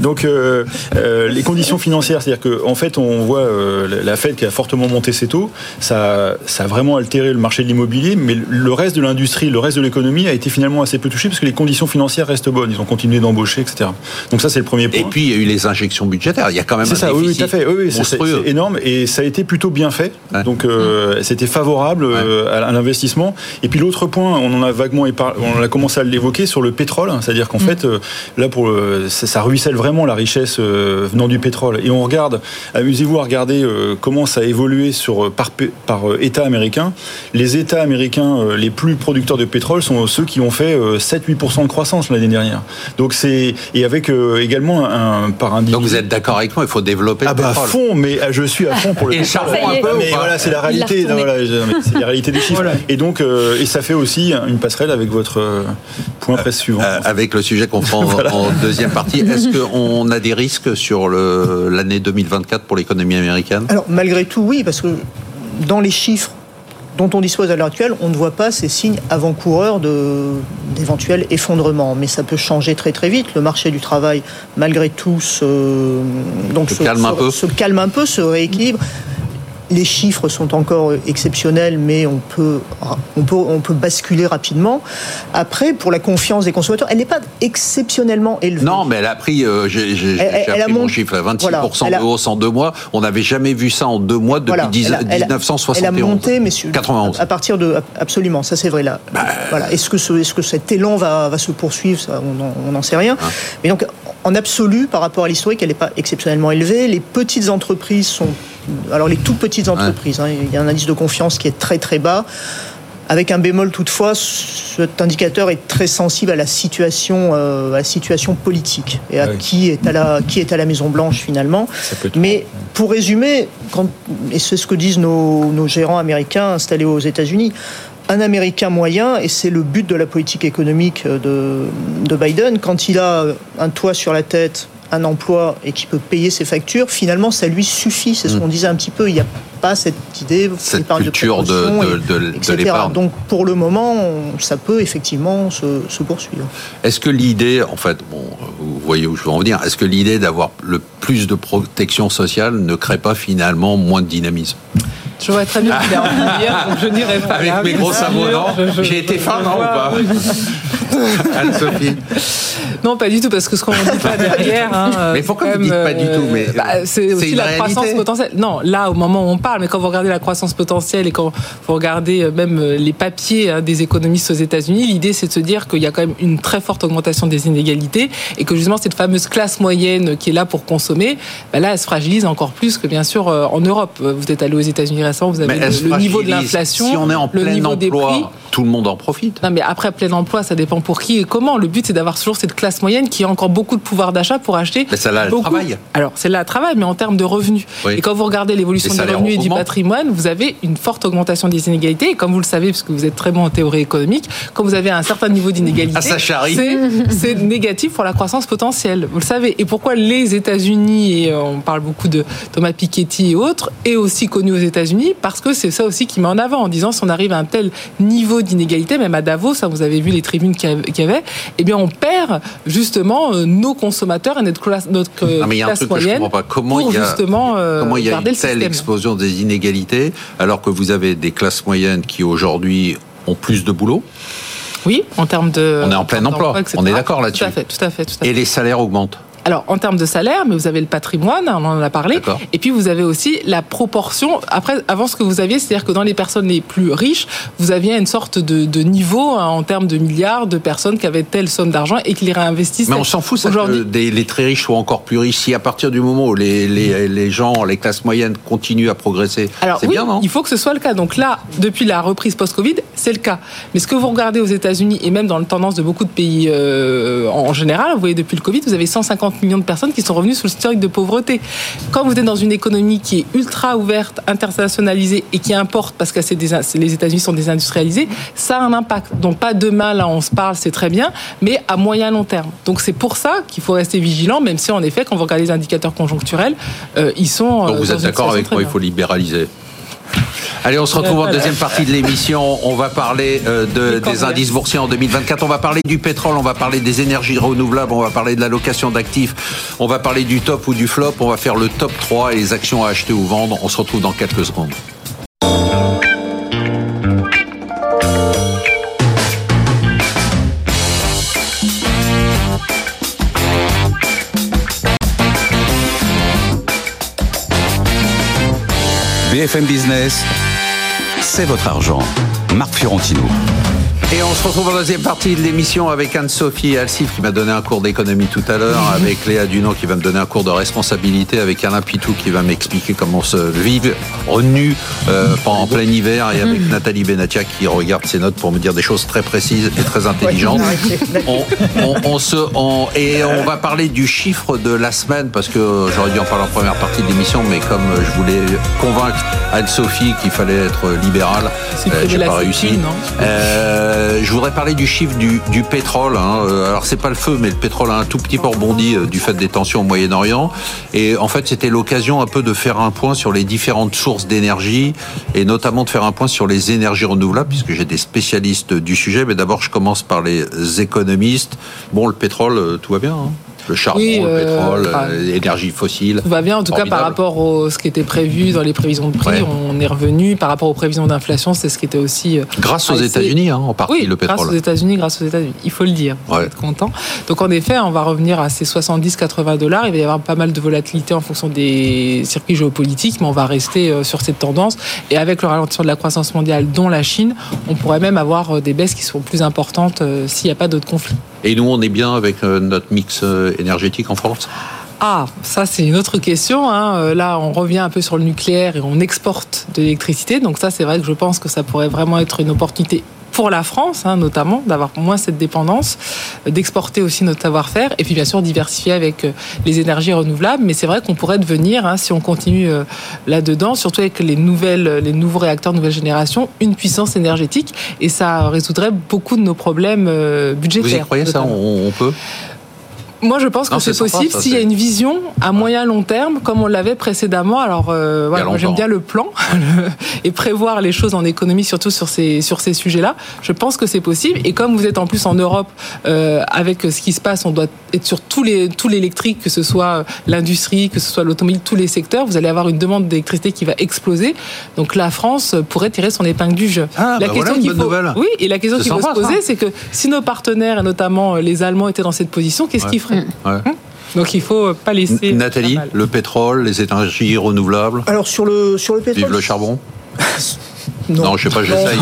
Donc euh, euh, les conditions financières, c'est-à-dire qu'en en fait on voit euh, la Fed qui a fortement monté ses taux. Ça, ça a vraiment altéré le marché de l'immobilier, mais le reste de l'industrie, le reste de l'économie a été finalement assez peu touché parce que les conditions financières restent bonnes. Ils ont continué d'embaucher, etc. Donc ça c'est le premier point. Et puis il y a eu les injections budgétaires. Il y a quand même un ça, déficit oui, tout à fait. Oui, c'est énorme et ça a été plutôt bien fait. Donc mmh. c'était favorable à l'investissement. Et puis l'autre point, on en a vaguement on a commencé à l'évoquer sur le pétrole, hein. c'est-à-dire qu'en mm. fait, euh, là, pour ça, ruisselle vraiment la richesse euh, venant du pétrole. Et on regarde, amusez-vous à regarder euh, comment ça a évolué sur, par, par État américain. Les États américains les plus producteurs de pétrole sont ceux qui ont fait 7-8% de croissance l'année dernière. Donc c'est et avec également un par un. Donc vous êtes d'accord avec moi, il faut développer. Ah bah à fond, mais je suis à fond pour le. Et un peu. Mais voilà, c'est la réalité. c'est la réalité des chiffres. Et donc et ça fait aussi une passerelle avec votre euh, point presse suivant. Euh, avec le sujet qu'on prend en deuxième partie, est-ce qu'on a des risques sur l'année 2024 pour l'économie américaine? Alors malgré tout, oui, parce que dans les chiffres dont on dispose à l'heure actuelle, on ne voit pas ces signes avant-coureurs d'éventuels effondrements. Mais ça peut changer très très vite. Le marché du travail, malgré tout, se, donc calme, un peu. se calme un peu, se rééquilibre les chiffres sont encore exceptionnels, mais on peut, on peut, on peut basculer rapidement. Après, pour la confiance des consommateurs, elle n'est pas exceptionnellement élevée. Non, mais elle a pris, euh, j'ai appris mon chiffre, 26% de hausse en deux mois. On n'avait jamais vu ça en deux mois depuis 1971. Elle a monté, messieurs, 91. À partir de, absolument, ça c'est vrai là. Bah, voilà. Est-ce que, est -ce que cet élan va, va se poursuivre On n'en sait rien. Hein. Mais donc, en absolu, par rapport à l'historique, elle n'est pas exceptionnellement élevée. Les petites entreprises sont alors les toutes petites entreprises, hein, il y a un indice de confiance qui est très très bas. Avec un bémol toutefois, cet indicateur est très sensible à la situation, euh, à la situation politique et à qui est à la qui est à la Maison Blanche finalement. Mais pour résumer, et c'est ce que disent nos, nos gérants américains installés aux États-Unis, un Américain moyen, et c'est le but de la politique économique de, de Biden, quand il a un toit sur la tête, un emploi et qui peut payer ses factures, finalement, ça lui suffit. C'est ce mm. qu'on disait un petit peu. Il n'y a pas cette idée, cette culture de, de, l'épargne. Donc, pour le moment, ça peut effectivement se, se poursuivre. Est-ce que l'idée, en fait, bon, vous voyez où je veux en venir, est-ce que l'idée d'avoir le plus de protection sociale ne crée pas finalement moins de dynamisme? Je vois très bien qu'il est en hier, donc je n'irai pas. Avec mes gros sabots, non? J'ai été fin, non ou pas? Anne-Sophie Non, pas du tout, parce que ce qu'on ne dit pas derrière. Hein, mais pourquoi vous ne dites pas du tout mais bah, C'est aussi la croissance potentielle. Non, là, au moment où on parle, mais quand vous regardez la croissance potentielle et quand vous regardez euh, même euh, les papiers hein, des économistes aux États-Unis, l'idée, c'est de se dire qu'il y a quand même une très forte augmentation des inégalités et que justement, cette fameuse classe moyenne qui est là pour consommer, bah là, elle se fragilise encore plus que bien sûr euh, en Europe. Vous êtes allé aux États-Unis récemment, vous avez le, niveau de l'inflation, si on est en le niveau emploi, des prix. Tout le monde en profite. Non, mais après plein emploi, ça dépend pour qui et comment. Le but, c'est d'avoir toujours cette classe moyenne qui a encore beaucoup de pouvoir d'achat pour acheter. Mais ça là, beaucoup. travail. Alors, c'est là travail, mais en termes de revenus. Et quand vous regardez l'évolution des revenus et du patrimoine, vous avez une forte augmentation des inégalités. Et comme vous le savez, parce que vous êtes très bon en théorie économique, quand vous avez un certain niveau d'inégalité, ah, c'est négatif pour la croissance potentielle. Vous le savez. Et pourquoi les États-Unis, et euh, on parle beaucoup de Thomas Piketty et autres, est aussi connu aux États-Unis? Parce que c'est ça aussi qui met en avant, en disant si on arrive à un tel niveau d'inégalité, même à Davos, ça, vous avez vu les tribunes qu'il y avait, eh bien, on perd justement euh, nos consommateurs et notre classe, notre euh, mais il y a un truc moyenne. Que je comprends pas. Comment il y a, justement euh, comment il y a une telle explosion des inégalités alors que vous avez des classes moyennes qui aujourd'hui ont plus de boulot? Oui, en termes de. On est en plein emploi. On est d'accord là-dessus. Tout à fait, tout à fait, tout à fait. Et les salaires augmentent. Alors, en termes de salaire, mais vous avez le patrimoine, on en a parlé. Et puis, vous avez aussi la proportion. Après, avant ce que vous aviez, c'est-à-dire que dans les personnes les plus riches, vous aviez une sorte de, niveau hein, en termes de milliards de personnes qui avaient telle somme d'argent et qui les réinvestissent. Mais on s'en fout, ça, que les très riches soient encore plus riches. Si à partir du moment où les, les, gens, les classes moyennes continuent à progresser, c'est bien, non Il faut que ce soit le cas. Donc là, depuis la reprise post-Covid, c'est le cas. Mais ce que vous regardez aux États-Unis et même dans la tendance de beaucoup de pays euh, en général, vous voyez depuis le Covid, vous avez 150 millions de personnes qui sont revenues sous le historique de pauvreté. Quand vous êtes dans une économie qui est ultra ouverte, internationalisée et qui importe parce que les États-Unis sont désindustrialisés, ça a un impact. Donc pas demain, là on se parle, c'est très bien, mais à moyen long terme. Donc c'est pour ça qu'il faut rester vigilant, même si en effet, quand vous regardez les indicateurs conjoncturels, euh, ils sont. Donc vous euh, êtes d'accord avec moi, il faut libéraliser? Allez, on se retrouve en deuxième partie de l'émission. On va parler euh, de, des indices boursiers en 2024. On va parler du pétrole, on va parler des énergies renouvelables, on va parler de l'allocation d'actifs, on va parler du top ou du flop, on va faire le top 3 et les actions à acheter ou vendre. On se retrouve dans quelques secondes. BFM Business, c'est votre argent. Marc Fiorentino. Et on se retrouve en deuxième partie de l'émission avec Anne-Sophie Alcif qui m'a donné un cours d'économie tout à l'heure, avec Léa Dunon qui va me donner un cours de responsabilité, avec Alain Pitou qui va m'expliquer comment se vivre nu euh, en plein hiver, et avec Nathalie Benatia qui regarde ses notes pour me dire des choses très précises et très intelligentes. On, on- on se, on- et on va parler du chiffre de la semaine parce que j'aurais dû en parler en première partie de l'émission, mais comme je voulais convaincre Anne-Sophie qu'il fallait être libérale, euh, j'ai pas réussi. non? Euh, je voudrais parler du chiffre du, du pétrole. hein. Euh, Alors c'est pas le feu, mais le pétrole a un tout petit peu rebondi euh, du fait des tensions au Moyen-Orient. Et en fait, c'était l'occasion un peu de faire un point sur les différentes sources d'énergie et notamment de faire un point sur les énergies renouvelables, puisque j'ai des spécialistes du sujet. Mais d'abord, je commence par les économistes. Bon, le pétrole, euh, tout va bien. hein. Le charbon, Oui, le euh, pétrole, enfin, euh, l'énergie fossile. Tout va bien, en tout cas par rapport à ce qui était prévu dans les prévisions de prix, Ouais. on est revenu. Par rapport aux prévisions d'inflation, c'est ce qui était aussi. euh, Grâce aux États-Unis, hein, en partie, oui, le grâce pétrole. aux États-Unis, grâce aux États-Unis. Il faut le dire. Ouais. êtes content. Donc en effet, on va revenir à ces 70-80 dollars. Il va y avoir pas mal de volatilité en fonction des circuits géopolitiques, mais on va rester sur cette tendance. Et avec le ralentissement de la croissance mondiale, dont la Chine, on pourrait même avoir des baisses qui sont plus importantes s'il n'y a pas d'autres conflits. Et nous, on est bien avec euh, notre mix euh, énergétique en France? Ah, ça c'est une autre question. hein. Euh, Là, on revient un peu sur le nucléaire et on exporte de l'électricité. Donc ça, c'est vrai que je pense que ça pourrait vraiment être une opportunité pour la France, hein, notamment, d'avoir moins cette dépendance, euh, d'exporter aussi notre savoir-faire, et puis bien sûr diversifier avec euh, les énergies renouvelables. Mais c'est vrai qu'on pourrait devenir, hein, si on continue euh, là-dedans, surtout avec les nouvelles, les nouveaux réacteurs nouvelle génération, une puissance énergétique, et ça résoudrait beaucoup de nos problèmes budgétaires. Vous y croyez ça? on peut? Moi, je pense que c'est possible s'il y a une vision à moyen long terme, comme on l'avait précédemment. Alors, euh, voilà, j'aime bien le plan et prévoir les choses en économie, surtout sur ces sur ces sujets-là. Je pense que c'est possible. Et comme vous êtes en plus en Europe, euh, avec ce qui se passe, on doit être sur tous les tout l'électrique, que ce soit l'industrie, que ce soit l'automobile, tous les secteurs. Vous allez avoir une demande d'électricité qui va exploser. Donc, la France pourrait tirer son épingle du jeu. Ah, bah voilà une qu'il bonne faut, nouvelle. oui, et la question qu'il faut se poser, c'est que si nos partenaires, et notamment euh, les Allemands, étaient dans cette position, qu'est-ce Ouais. qu'ils feraient Ouais. donc il faut pas laisser. Nathalie, le pétrole, les énergies renouvelables, Alors sur le sur le pétrole, vive le charbon non. Non, je sais pas, j'essaye.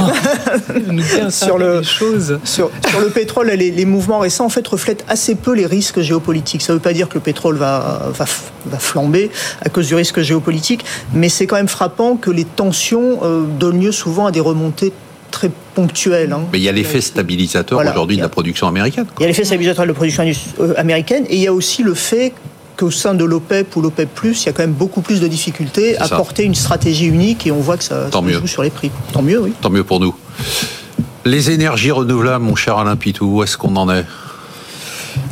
Sur le- choses. Sur, sur le pétrole, les, les mouvements récents en fait reflètent assez peu les risques géopolitiques. Ça ne veut pas dire que le pétrole va, va, f- va flamber à cause du risque géopolitique, mais c'est quand même frappant que les tensions euh, donnent lieu souvent à des remontées très ponctuelles. hein. Mais il y a l'effet stabilisateur Voilà. aujourd'hui de la production américaine. Il y a l'effet stabilisateur de la production euh, américaine et il y a aussi le fait qu'au sein de l'OPEP ou l'OPEP+, il y a quand même beaucoup plus de difficultés à ça. porter une stratégie unique et on voit que ça, Tant ça mieux. joue sur les prix. Tant mieux, oui. Tant mieux pour nous. Les énergies renouvelables, mon cher Alain Pitou, où est-ce qu'on en est?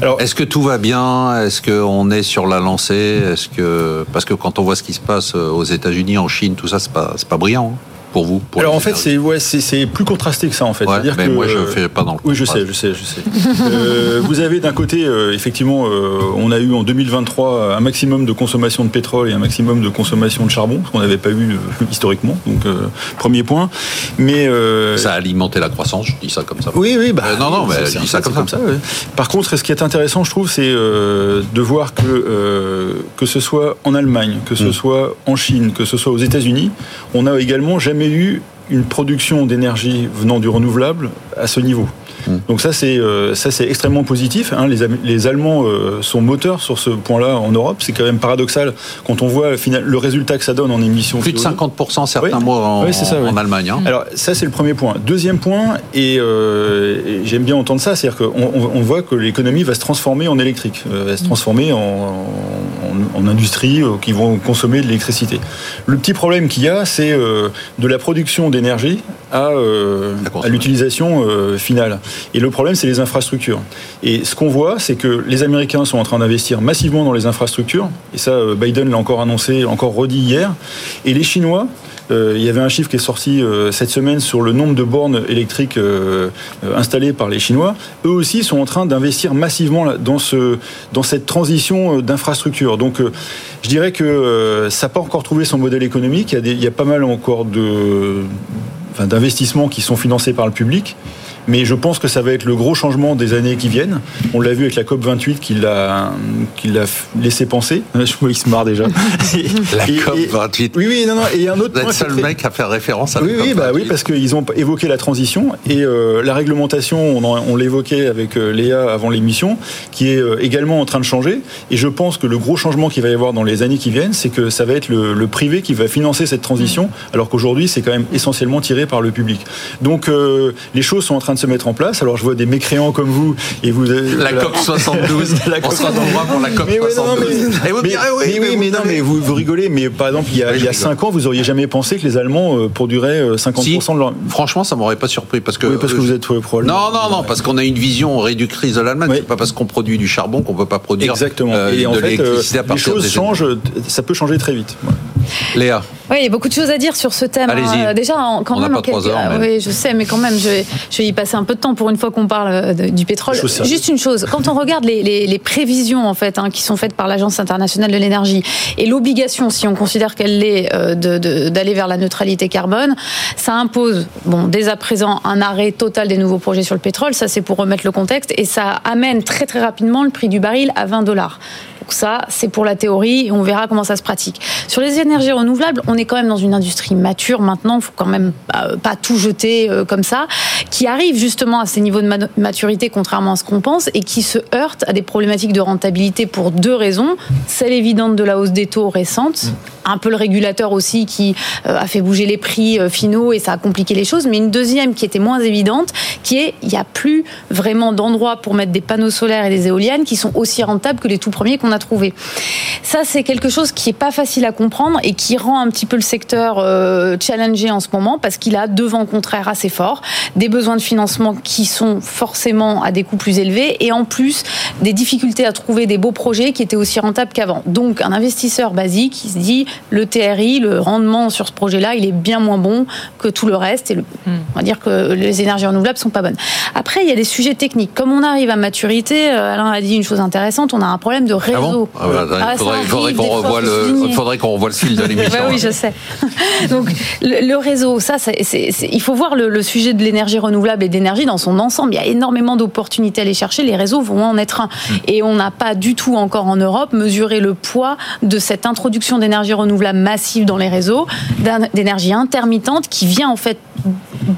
Alors, Est-ce que tout va bien? Est-ce qu'on est sur la lancée? Est-ce que parce que quand on voit ce qui se passe euh, aux États-Unis, en Chine, tout ça, c'est pas c'est pas brillant hein, pour vous. pour alors en fait, c'est ouais, c'est plus contrasté que ça en fait. Ouais, mais que moi je fais pas dans le. Oui, je sais, je sais, je sais. Euh, vous avez d'un côté, euh, effectivement, euh, on a eu en 2023 un maximum de consommation de pétrole et un maximum de consommation de charbon, ce qu'on n'avait pas eu euh, historiquement. Donc, euh, premier point. Mais euh, Ça a alimenté la croissance, je dis ça comme ça. oui, oui, bah, Euh, non, non, mais je dis ça comme ça. ouais. Par contre, ce qui est intéressant, je trouve, c'est euh, de voir que euh, que ce soit en Allemagne, que ce Mm. soit en Chine, que ce soit aux États-Unis, on n'a également jamais eu une production d'énergie venant du renouvelable à ce niveau. Mm. Donc ça c'est euh, ça c'est extrêmement positif. hein. Les, Allemands euh, sont moteurs sur ce point-là en Europe. C'est quand même paradoxal quand on voit final- le résultat que ça donne en émissions. Plus de CO2. 50% certains Oui. mois en, Oui, c'est ça, oui. en Allemagne. hein. Alors ça c'est le premier point. Deuxième point, et, euh, et j'aime bien entendre ça, c'est-à-dire qu'on on, voit que l'économie va se transformer en électrique, euh, va se transformer en, en- en industrie euh, qui vont consommer de l'électricité. Le petit problème qu'il y a, c'est euh, de la production d'énergie à, euh, à l'utilisation euh, finale. Et le problème, c'est les infrastructures. Et ce qu'on voit, c'est que les Américains sont en train d'investir massivement dans les infrastructures, et ça, euh, Biden l'a encore annoncé, encore redit hier, et les Chinois il y avait un chiffre qui est sorti cette semaine sur le nombre de bornes électriques installées par les Chinois. Eux aussi sont en train d'investir massivement dans, ce, dans cette transition d'infrastructure. Donc, je dirais que ça n'a pas encore trouvé son modèle économique. Il y a, il y a pas mal encore de d'investissements qui sont financés par le public. Mais je pense que ça va être le gros changement des années qui viennent. On l'a vu avec la COP 28 qui l'a, qui l'a laissé penser. Je vois qu'il se marre déjà. la COP 28. oui, oui, non, non. Et un autre. Vous êtes le seul mec à faire référence à la oui, COP oui, bah oui, parce qu'ils ont évoqué la transition et euh, la réglementation. On, on l'évoquait avec euh, Léa avant l'émission, qui est euh, également en train de changer. Et je pense que le gros changement qu'il va y avoir dans les années qui viennent, c'est que ça va être le, le privé qui va financer cette transition, alors qu'aujourd'hui c'est quand même essentiellement tiré par le public. Donc les choses sont en train de se mettre en place. Alors je vois des mécréants comme vous et vous la COP 72. la COP on sera dans le pour la COP 72. et vous mais, oui, non, mais vous, vous, rigolez. Mais par exemple, il y a, il y a 5 ans, vous auriez jamais pensé que les Allemands euh, produiraient 50% de leur. Franchement, ça m'aurait pas surpris parce que. Oui, parce que vous êtes Non, non, non, parce qu'on a une vision réductrice de l'Allemagne. C'est pas parce qu'on produit du charbon qu'on peut pas produire. Exactement. Euh, et en fait, euh, les choses changent. Ça peut changer très vite. Léa. Oui, il y a beaucoup de choses à dire sur ce thème. Hein. Déjà, quand on même, pas trois heures, oui, je sais, mais quand même, je vais, je vais y passer un peu de temps pour une fois qu'on parle euh, du pétrole. Juste une chose, quand on regarde les, les, les prévisions en fait hein, qui sont faites par l'Agence internationale de l'énergie et l'obligation, si on considère qu'elle l'est, euh, d'aller vers la neutralité carbone, ça impose, bon, dès à présent, un arrêt total des nouveaux projets sur le pétrole. Ça, c'est pour remettre le contexte, et ça amène très très rapidement le prix du baril à 20 dollars. Donc ça, c'est pour la théorie et on verra comment ça se pratique. Sur les énergies renouvelables, on est quand même dans une industrie mature maintenant, il faut quand même pas, pas tout jeter euh, comme ça, qui arrive justement à ces niveaux de maturité contrairement à ce qu'on pense et qui se heurte à des problématiques de rentabilité pour deux raisons. Celle évidente de la hausse des taux récente, un peu le régulateur aussi qui euh, a fait bouger les prix euh, finaux et ça a compliqué les choses, mais une deuxième qui était moins évidente, qui est il n'y a plus vraiment d'endroits pour mettre des panneaux solaires et des éoliennes qui sont aussi rentables que les tout premiers qu'on a trouvés. Ça, c'est quelque chose qui est pas facile à comprendre et qui rend un petit peu le secteur euh, challengé en ce moment parce qu'il a deux vents contraires assez forts, des besoins de financement qui sont forcément à des coûts plus élevés et en plus des difficultés à trouver des beaux projets qui étaient aussi rentables qu'avant. Donc un investisseur basique qui se dit le TRI, le rendement sur ce projet-là, il est bien moins bon que tout le reste et le, hmm. on va dire que les énergies renouvelables sont pas bonnes. Après, il y a des sujets techniques. Comme on arrive à maturité, euh, Alain a dit une chose intéressante, on a un problème de réseau ah ah, il faudrait, qu'on revoie le, faudrait qu'on revoie le fil de l'émission. oui, je sais. Donc le, réseau, ça, il faut voir le, sujet de l'énergie renouvelable et d'énergie dans son ensemble. Il y a énormément d'opportunités à aller chercher. Les réseaux vont en être un. Hmm. Et on n'a pas du tout encore en Europe mesuré le poids de cette introduction d'énergie renouvelable massive dans les réseaux, d'énergie intermittente qui vient en fait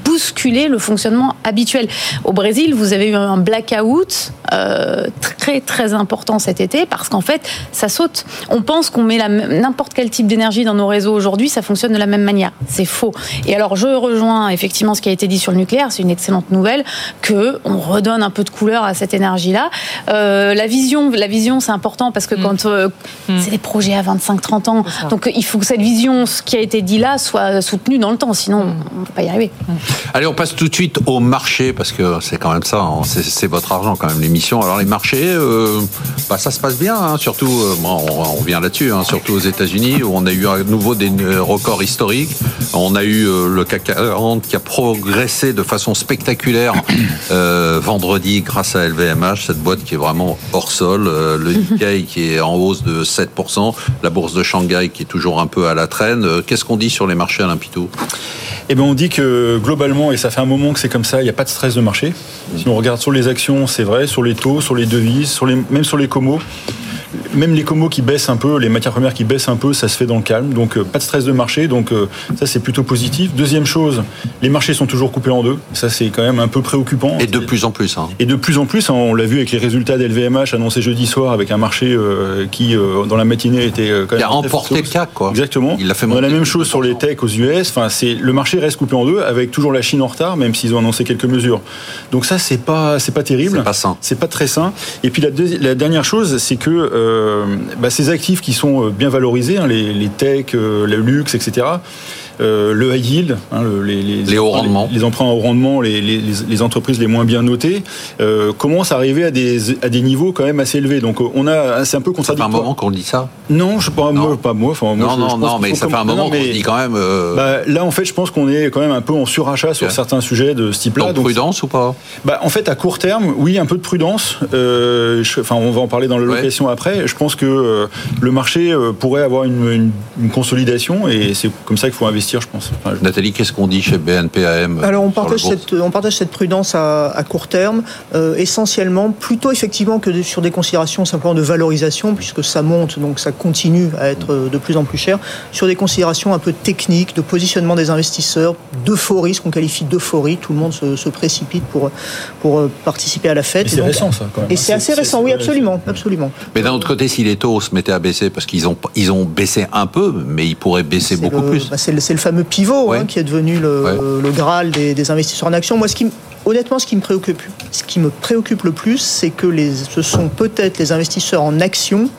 bousculer le fonctionnement habituel. Au Brésil, vous avez eu un blackout euh, très très important cet été parce qu'en fait, ça saute. On pense qu'on met n'importe quel type d'énergie dans nos réseaux aujourd'hui, ça fonctionne de la même manière. C'est faux. Et alors, je rejoins effectivement ce qui a été dit sur le nucléaire. C'est une excellente nouvelle que on redonne un peu de couleur à cette énergie-là. Euh, la vision, la vision, c'est important parce que mm. quand euh, mm. c'est des projets à 25-30 ans, donc il faut que cette vision, ce qui a été dit là, soit soutenue dans le temps. Sinon, mm. on ne peut pas y arriver. Allez, on passe tout de suite au marché parce que c'est quand même ça. Hein. C'est votre argent quand même l'émission. Alors les marchés, euh, bah, ça se passe bien. Hein. surtout, on, on, revient là-dessus. Hein. surtout aux États-Unis où on a eu à nouveau des records historiques. On a eu le CAC 40 qui a progressé de façon spectaculaire euh, vendredi grâce à LVMH, cette boîte qui est vraiment hors sol. Euh, le Nikkei qui est en hausse de 7%, la bourse de Shanghai qui toujours un peu à la traîne. Euh, qu'est-ce qu'on dit sur les marchés, Alain Pitou eh bien, on dit que globalement, et ça fait un moment que c'est comme ça, il n'y a pas de stress de marché. Si on regarde sur les actions, c'est vrai, sur les taux, sur les devises, même sur les comos, même les comos qui baissent un peu, les matières premières qui baissent un peu, ça se fait dans le calme. Donc euh, pas de stress de marché. Donc euh, ça c'est plutôt positif. Deuxième chose, les marchés sont toujours coupés en deux. Ça c'est quand même un peu préoccupant. Et de plus en plus. Hein. Et de plus en plus, hein, on l'a vu avec les résultats d'LVMH annoncés jeudi soir avec un marché euh, qui dans la matinée était quand même. Il a emporté le CAC quoi. Exactement. Il a fait on a la même chose sur les techs aux US. Enfin c'est le marché reste coupé en deux avec toujours la Chine en retard même s'ils ont annoncé quelques mesures. Donc ça c'est pas c'est pas terrible. C'est pas sain. C'est pas très sain. Et puis la, la dernière chose c'est que bah, ces actifs qui sont euh, bien valorisés, hein, les, les, techs, euh, le luxe, etc., le high yield, hein, les, les, les, hauts rendements, les, emprunts au rendement, les, entreprises les moins bien notées commencent à arriver à des, à des niveaux quand même assez élevés. Donc on a, c'est un peu contradictoire. Ça fait un moment qu'on dit ça. Non, je pas moi, pas moi. Enfin, moi non, non, non, mais ça fait un moment qu'on dit quand même. Bah, là, en fait, je pense qu'on est quand même un peu en surachat sur certains sujets de ce type-là. Donc, prudence ou pas? bah, en fait, à court terme, oui, un peu de prudence. enfin, on va en parler dans la location après. Je pense que le marché pourrait avoir une, consolidation et c'est comme ça qu'il faut investir, je pense. Nathalie, qu'est-ce qu'on dit chez BNPAM Alors on partage, cette, on partage cette prudence à, court terme, euh, essentiellement, plutôt effectivement que sur des considérations simplement de valorisation, puisque ça monte, donc ça continue à être de plus en plus cher, sur des considérations un peu techniques, de positionnement des investisseurs, d'euphorie, ce qu'on qualifie d'euphorie, tout le monde se, précipite pour, pour euh, participer à la fête. c'est récent ça quand même. Et c'est assez récent, oui, absolument. absolument. Mais d'un autre côté, si les taux se mettaient à baisser, parce qu'ils ont, ils ont baissé un peu, mais ils pourraient baisser beaucoup plus. Bah, c'est le, le, fameux pivot hein, qui est devenu le, le Graal des, investisseurs en action. Moi, ce qui, honnêtement, ce qui me préoccupe, ce qui me préoccupe le plus, c'est que les, ce sont peut-être les investisseurs en action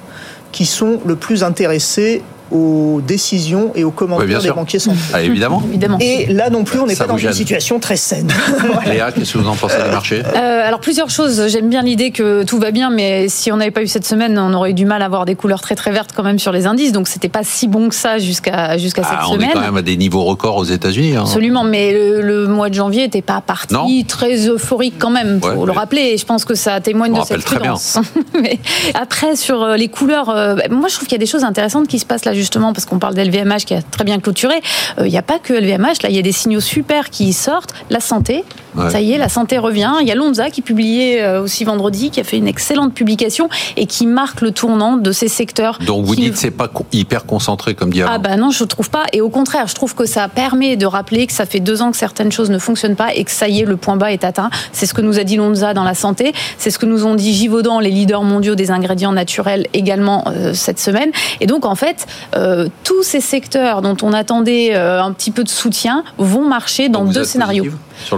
qui sont le plus intéressés aux décisions et aux commentaires des banquiers centraux. Ah, évidemment. Et là non plus, on n'est pas dans une situation très saine. Léa, qu'est-ce que vous en pensez des marchés euh, Alors plusieurs choses. J'aime bien l'idée que tout va bien, mais si on n'avait pas eu cette semaine, on aurait eu du mal à avoir des couleurs très très vertes quand même sur les indices. Donc c'était pas si bon que ça jusqu'à jusqu'à cette ah, semaine. On est quand même à des niveaux records aux États-Unis. Hein. Absolument, mais le, mois de janvier n'était pas parti très euphorique quand même. Faut le rappeler. Et je pense que ça témoigne de cette prudence. mais après sur euh, les couleurs, euh, moi je trouve qu'il y a des choses intéressantes qui se passent là justement, parce qu'on parle d'LVMH qui a très bien clôturé. Euh, il n'y a pas que LVMH, là, il y a des signaux super qui sortent. La santé, ça y est, la santé revient. Il y a Lonza qui publiait euh, aussi vendredi, qui a fait une excellente publication et qui marque le tournant de ces secteurs. Donc vous dites que c'est pas hyper concentré comme dit Ah bah non, je trouve pas. Et au contraire, je trouve que ça permet de rappeler que ça fait deux ans que certaines choses ne fonctionnent pas et que ça y est, le point bas est atteint. C'est ce que nous a dit Lonza dans la santé. C'est ce que nous ont dit Givaudan, les leaders mondiaux des ingrédients naturels également euh, cette semaine. Et donc en fait, euh, tous ces secteurs dont on attendait un petit peu de soutien vont marcher dans deux scénarios.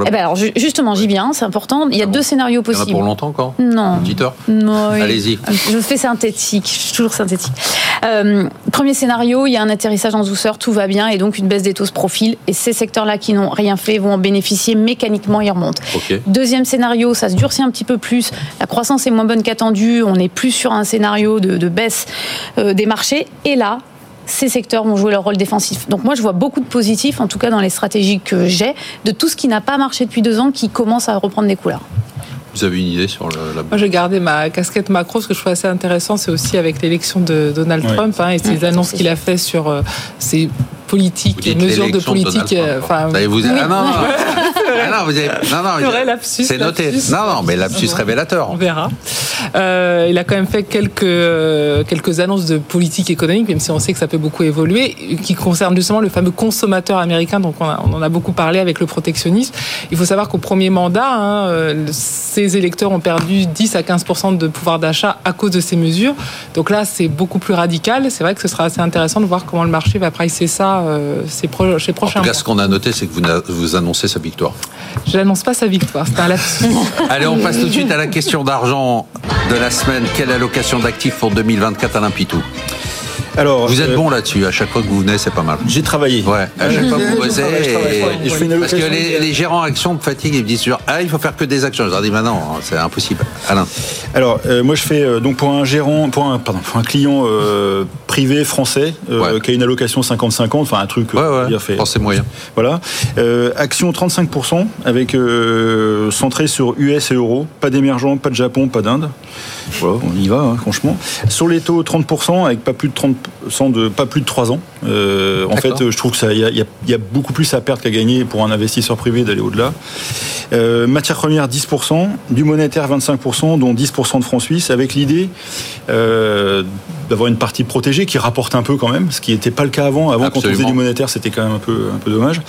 Eh ben alors justement, j'y viens, c'est important. Il y a ah deux scénarios possibles. Il y en a pour longtemps encore Non. Non. Allez-y. Je fais synthétique, je suis toujours synthétique. Euh, premier scénario, il y a un atterrissage en douceur, tout va bien, et donc une baisse des taux se profile. Et ces secteurs-là qui n'ont rien fait vont en bénéficier mécaniquement, ils remontent. Deuxième scénario, ça se durcit un petit peu plus. La croissance est moins bonne qu'attendue. On est plus sur un scénario de, baisse euh, des marchés. Et là, ces secteurs vont jouer leur rôle défensif. Donc moi, je vois beaucoup de positifs, en tout cas dans les stratégies que j'ai, de tout ce qui n'a pas marché depuis deux ans, qui commence à reprendre des couleurs. Vous avez une idée sur la... Moi, j'ai gardé ma casquette macro. Ce que je trouve assez intéressant, c'est aussi avec l'élection de Donald Trump hein, et ses annonces qu'il a fait sur euh, ses politiques et mesures de politique. Euh, enfin, vous... Ah non, ah non, vous avez... non, non, c'est noté. Non, non, mais lapsus révélateur. On verra. Euh, il a quand même fait quelques, euh, quelques annonces de politique économique, même si on sait que ça peut beaucoup évoluer, qui concernent justement le fameux consommateur américain. Donc on, en a beaucoup parlé avec le protectionnisme. Il faut savoir qu'au premier mandat, hein, euh, ces électeurs ont perdu 10 à 15% de pouvoir d'achat à cause de ces mesures. Donc là, c'est beaucoup plus radical. C'est vrai que ce sera assez intéressant de voir comment le marché va pricer ça ces, prochains mois. En tout cas, ce qu'on a noté, c'est que vous, vous annoncez sa victoire. Je n'annonce pas sa victoire, c'est un lapsus. Allez, on passe tout de suite à la question d'argent de la semaine. Quelle allocation d'actifs pour 2024 Alain Pitou? Alors, vous êtes euh, bon là-dessus. À chaque fois que vous venez, c'est pas mal. J'ai travaillé. Ouais. À chaque fois que vous bossez. Parce que les, gérants actions me fatiguent. Ils me disent toujours, ah, il faut faire que des actions. Je leur dis, maintenant, non, c'est impossible. Alain. Alors, euh, moi, je fais euh, donc pour un gérant, pour un, pardon, pour un client privé français qui a une allocation 50-50, enfin un truc bien fait. Français moyen. Voilà. action 35% avec centré sur US et euros. Pas d'émergents, pas de Japon, pas d'Inde. Voilà, on y va, hein, franchement. Sur les taux 30% avec pas plus de 30% de pas plus de 3 ans. Euh, en fait, je trouve que ça, il y, a, beaucoup plus à perdre qu'à gagner pour un investisseur privé d'aller au-delà. Euh, matière première 10%, du monétaire 25%, dont 10% de francs suisses, avec l'idée euh, d'avoir une partie protégée qui rapporte un peu quand même, ce qui n'était pas le cas avant. Avant, quand on faisait du monétaire, c'était quand même un peu, un peu dommage.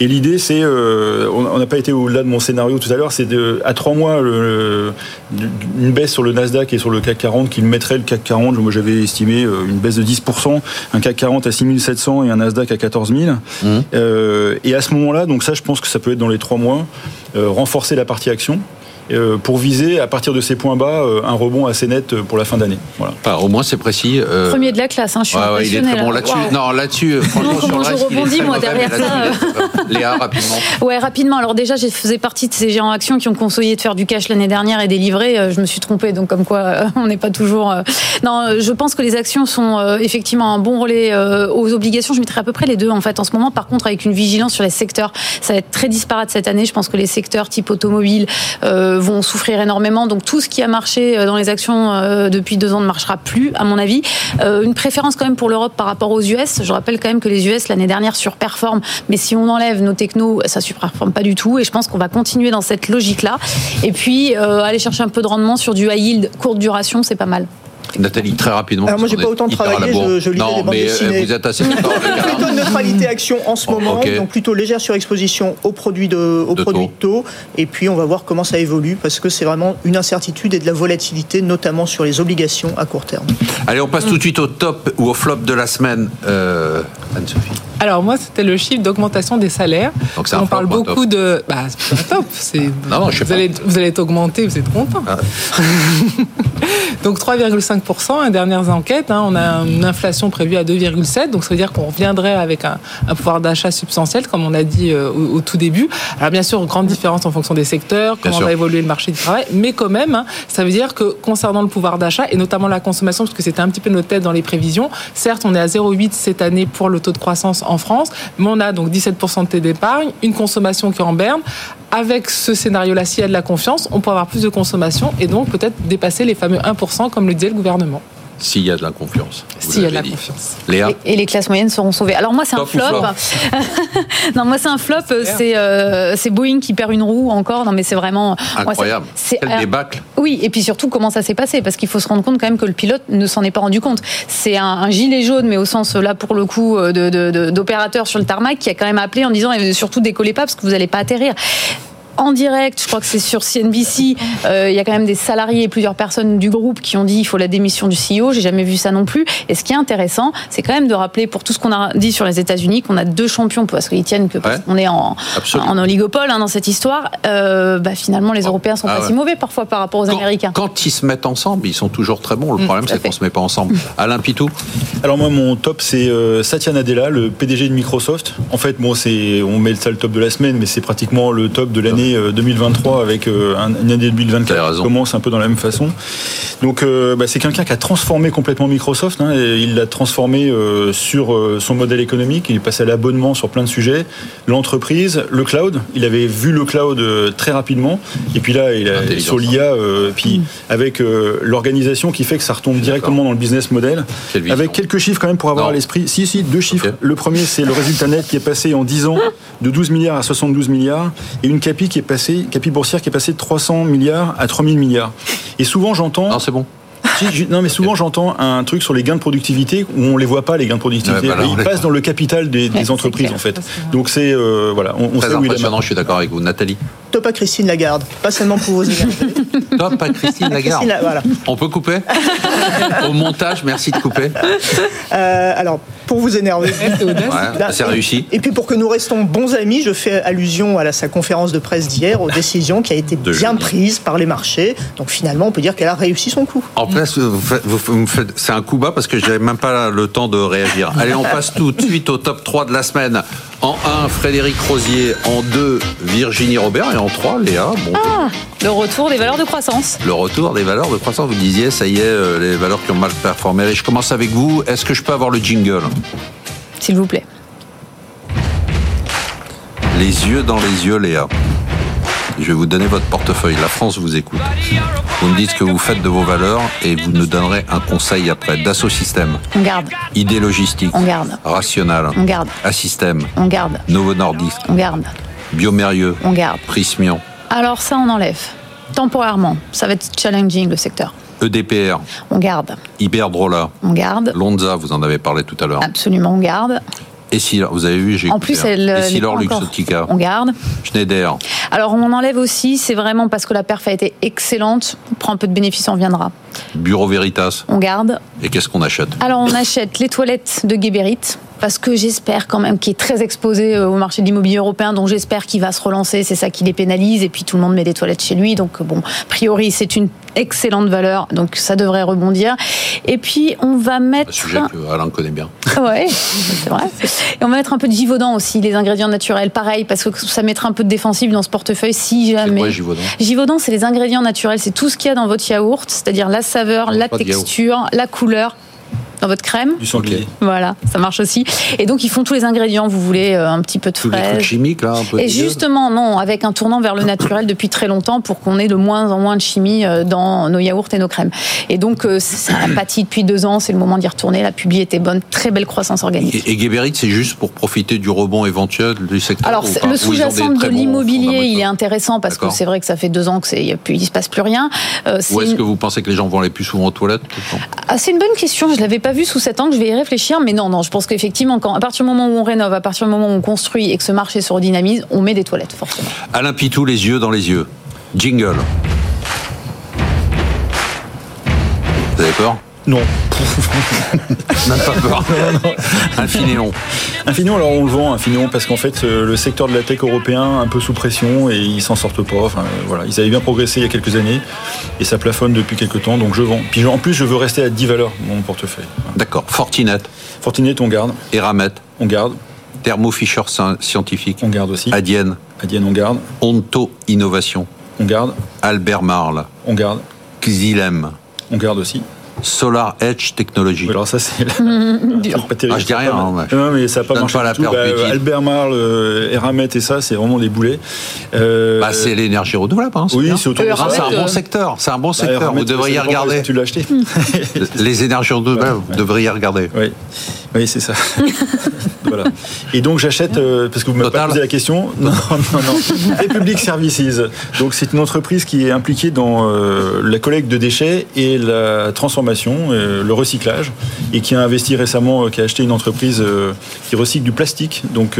Et l'idée, c'est, euh, on n'a pas été au-delà de mon scénario tout à l'heure, c'est de, à trois mois, une baisse sur le Nasdaq et sur le CAC 40 qui mettrait le CAC 40. Moi, j'avais estimé une baisse de 10%, un CAC 40 à 6700 et un Nasdaq à 14 000. Mmh. et à ce moment-là, donc ça, je pense que ça peut être dans les trois mois, renforcer la partie action euh, pour viser à partir de ces points bas euh, un rebond assez net pour la fin d'année. Voilà. Enfin, au moins c'est précis. euh, Premier de la classe, hein, je suis ouais, ouais, il est très bon là. là-dessus. Waouh. Non, là-dessus, euh, franchement, Non, sur le je reste, rebondis, moi, mauvais, derrière ça. Léa, rapidement. Ouais, rapidement. Alors déjà, j'ai faisais partie de ces géants actions qui ont conseillé de faire du cash l'année dernière et des livrets. Euh, Je me suis trompée, donc comme quoi euh, on n'est pas toujours. euh, Non, euh, je pense que les actions sont euh, effectivement un bon relais euh, aux obligations. Je mettrais à peu près les deux en fait en ce moment. Par contre, avec une vigilance sur les secteurs, ça va être très disparate cette année. Je pense que les secteurs type automobile euh, vont souffrir énormément. Donc tout ce qui a marché euh, dans les actions euh, depuis deux ans ne marchera plus, à mon avis. Euh, une préférence quand même pour l'Europe par rapport aux US. Je rappelle quand même que les US l'année dernière surperforment, mais si on enlève nos technos, ça surperforme pas du tout. Et je pense qu'on va continuer dans cette logique-là. Et puis euh, aller chercher un peu de rendement sur du high yield courte duration, c'est pas mal. Nathalie, très rapidement. Alors moi, j'ai pas autant travaillé, je- je lisais Non, des bandes mais euh, dessinées. vous êtes assez Plutôt de neutralité action en ce Oh, moment, donc plutôt légère surexposition aux produits de, aux De produits taux. Et puis on va voir comment ça évolue parce que c'est vraiment une incertitude et de la volatilité, notamment sur les obligations à court terme. Allez, on passe tout de suite au top ou au flop de la semaine. Euh, Anne-Sophie. Alors moi, c'était le chiffre d'augmentation des salaires. Donc, On parle beaucoup de... Bah, c'est pas top. Non, non, je sais vous pas. Allez, vous allez être augmenté, vous êtes content. Ah. donc 3,5%, les dernières enquêtes. hein, on a une inflation prévue à 2,7%. Donc ça veut dire qu'on reviendrait avec un, un pouvoir d'achat substantiel, comme on a dit euh, au, au tout début. Alors bien sûr, grande différence en fonction des secteurs, comment va évoluer le marché du travail. Mais quand même, hein, ça veut dire que concernant le pouvoir d'achat, et notamment la consommation, parce que c'était un petit peu notre tête dans les prévisions, certes, on est à 0,8 cette année pour le taux de croissance en France, mais on a donc 17% de d'épargne, une consommation qui est en berne. Avec ce scénario-là, s'il y a de la confiance, on peut avoir plus de consommation et donc peut-être dépasser les fameux 1%, comme le disait le gouvernement. S'il y a de la confiance. S'il y a de la dit. confiance. Léa Et, et les classes moyennes seront sauvées. Alors moi c'est un flop. non moi c'est un flop. C'est euh, c'est Boeing qui perd une roue encore. Non mais c'est vraiment Incroyable. c'est- alors, débâcle. Oui, et puis surtout comment ça s'est passé, parce qu'il faut se rendre compte quand même que le pilote ne s'en est pas rendu compte. C'est un, un gilet jaune, mais au sens là pour le coup euh, de- de- de- d'opérateur sur le tarmac qui a quand même appelé en disant et surtout décollez pas parce que vous n'allez pas atterrir. En direct, je crois que c'est sur CNBC, euh, il y a quand même des salariés et plusieurs personnes du groupe qui ont dit il faut la démission du CEO. J'ai jamais vu ça non plus. Et ce qui est intéressant, c'est quand même de rappeler pour tout ce qu'on a dit sur les États-Unis qu'on a deux champions parce qu'ils tiennent que parce Ouais. qu'on est en, en oligopole hein, dans cette histoire. Euh, bah, finalement, les Oh. Européens sont Ah pas ouais. si mauvais parfois par rapport aux Quand, Américains. quand ils se mettent ensemble, ils sont toujours très bons. Le Mm, problème, c'est qu'on se met pas ensemble. Alain Pitou Alors moi mon top c'est euh, Satya Nadella, le PDG de Microsoft. En fait bon c'est on met ça le top de la semaine mais c'est pratiquement le top de l'année euh, 2023 avec euh, un- une année Vous avez 2024 raison. qui commence un peu dans la même façon. Donc euh, bah, c'est quelqu'un qui a transformé complètement Microsoft. hein, et il l'a transformé euh, sur euh, son modèle économique. Il est passé à l'abonnement sur plein de sujets, l'entreprise, le cloud. Il avait vu le cloud euh, très rapidement et puis là il a sur l'IA euh, puis avec euh, l'organisation qui fait que ça retombe directement dans le business model. Avec quelques chiffres quand même pour avoir Non. à l'esprit. Si, si, deux chiffres. Le premier, c'est le résultat net qui est passé en 10 ans de 12 milliards à 72 milliards et une capi qui est passée, capi boursière qui est passée de 300 milliards à 3000 milliards. Et souvent, j'entends. Non, c'est bon. Si, je- non, mais souvent j'entends un truc sur les gains de productivité où on les voit pas les gains de productivité. Ouais, bah là, ils passent dans le capital des, entreprises clair. en fait. Donc c'est euh, voilà, on, on Très sait où il est. je suis d'accord avec vous. Nathalie Top à Christine Lagarde, pas seulement pour vos Top à Christine Lagarde. Christine, voilà. On peut couper Au montage, merci de couper. Euh, alors, pour vous énerver. Ouais, c'est réussi. Et puis pour que nous restons bons amis, je fais allusion à la, sa conférence de presse d'hier, aux décisions qui a été De bien prises par les marchés. Donc finalement, on peut dire qu'elle a réussi son coup. En place, c'est un coup bas parce que j'avais même pas le temps de réagir. Allez, on passe tout de suite au top 3 de la semaine. En 1, Frédéric Rosier. En 2, Virginie Robert. Et en 3, Léa. Bon, Ah, le retour des valeurs de croissance. le retour des valeurs de croissance. Vous disiez, ça y est, euh, les valeurs qui ont mal performé. Allez, je commence avec vous. Est-ce que je peux avoir le jingle? S'il vous plaît. Les yeux dans les yeux, Léa. Je vais vous donner votre portefeuille. La France vous écoute. Vous me dites ce que vous faites de vos valeurs et vous nous donnerez un conseil après. Dassault Systèmes, On garde, Idée Logistique, on garde, Rational, on garde, Assystem, on garde, Novo Nordisk, on garde, Biomérieux, on garde. Prismian, Alors ça, on enlève. Temporairement, ça va être challenging le secteur. EDPR, On garde, Iberdrola, on garde, Lonza, vous en avez parlé tout à l'heure. absolument on garde. Essilor, vous avez vu, j'ai En plus, hein. elle pas encore. Luxottica, On garde. Schneider, Alors on enlève aussi, c'est vraiment parce que la perf a été excellente. On prend un peu de bénéfice, on reviendra. Bureau Veritas. On garde. Et qu'est-ce qu'on achète? Alors on achète les toilettes de Guébérite. Parce que j'espère quand même qu'il est très exposé au marché de l'immobilier européen, donc j'espère qu'il va se relancer. C'est ça qui les pénalise. Et puis tout le monde met des toilettes chez lui, donc bon, a priori c'est une excellente valeur, donc ça devrait rebondir. Et puis on va mettre. Un sujet que Alain connaît bien. Ouais, c'est vrai. Et on va mettre un peu de Givaudan aussi, les ingrédients naturels, pareil, parce que ça mettra un peu de défensif dans ce portefeuille si jamais. Quoi, Givaudan Givaudan, c'est les ingrédients naturels, c'est tout ce qu'il y a dans votre yaourt, c'est-à-dire la saveur, la texture, la couleur dans votre crème. Du sanglier. Voilà, ça marche aussi. Et donc ils font tous les ingrédients. Vous voulez euh, un petit peu de fraises. Tous les chimiques là, un peu. Et justement, non, avec un tournant vers le naturel depuis très longtemps pour qu'on ait de moins en moins de chimie euh, dans nos yaourts et nos crèmes. Et donc euh, ça n'a pas depuis deux ans. C'est le moment d'y retourner. La publi était bonne, très belle croissance organique. Et, et Geberit, c'est juste pour profiter du rebond éventuel du secteur. Alors le sous-jacent de l'immobilier, il est intéressant parce que c'est vrai que ça fait deux ans que c'est, il se passe plus rien. Euh, Où est-ce que vous pensez que les gens vont aller plus souvent aux toilettes ah, C'est une bonne question. Je l'avais pas sous cet angle. Je vais y réfléchir, mais non, non, je pense qu'effectivement, quand, à partir du moment où on rénove, à partir du moment où on construit et que ce marché se redynamise, on met des toilettes, forcément. Alain Pitou, les yeux dans les yeux. Jingle. Vous Non. Même pas peur. Infineon. Infineon, alors on le vend, Infineon, parce qu'en fait, euh, le secteur de la tech européen, un peu sous pression, et ils s'en sortent pas. Enfin, voilà, ils avaient bien progressé il y a quelques années, et ça plafonne depuis quelques temps, donc je vends. Puis en plus, je veux rester à 10 valeurs, mon portefeuille. D'accord. Fortinet. Fortinet, on garde. Eramet. On garde. Thermo Fisher Scientifique. On garde aussi. Adienne. Adienne, on garde. Onto Innovation. On garde. Albert Marle. On garde. Xylem. On garde aussi. Solar Edge Technology. Oui, alors ça c'est Dur. pas terrible. Ah, je dis rien. Non, hein, non, mais ça n'a pas marché pas la du tout. perpétuité. Bah, Albert Marle, euh, Eramet et ça, c'est vraiment des boulets. Euh, Bah, c'est l'énergie renouvelable. Hein, oui, c'est autour de Euh, Ah, c'est ça. un bon euh, secteur. C'est un bon Bah, secteur. Eramet, vous devriez ça regarder. Tu l'as acheté. Les énergies renouvelables, vous devriez regarder. Oui, oui c'est ça. voilà. Et donc j'achète, euh, parce que vous m'avez pas Total posé la question, non, non, non. Republic Services. Donc c'est une entreprise qui est impliquée dans euh, la collecte de déchets et la transformation, euh, le recyclage, et qui a investi récemment, euh, qui a acheté une entreprise euh, qui recycle du plastique. Donc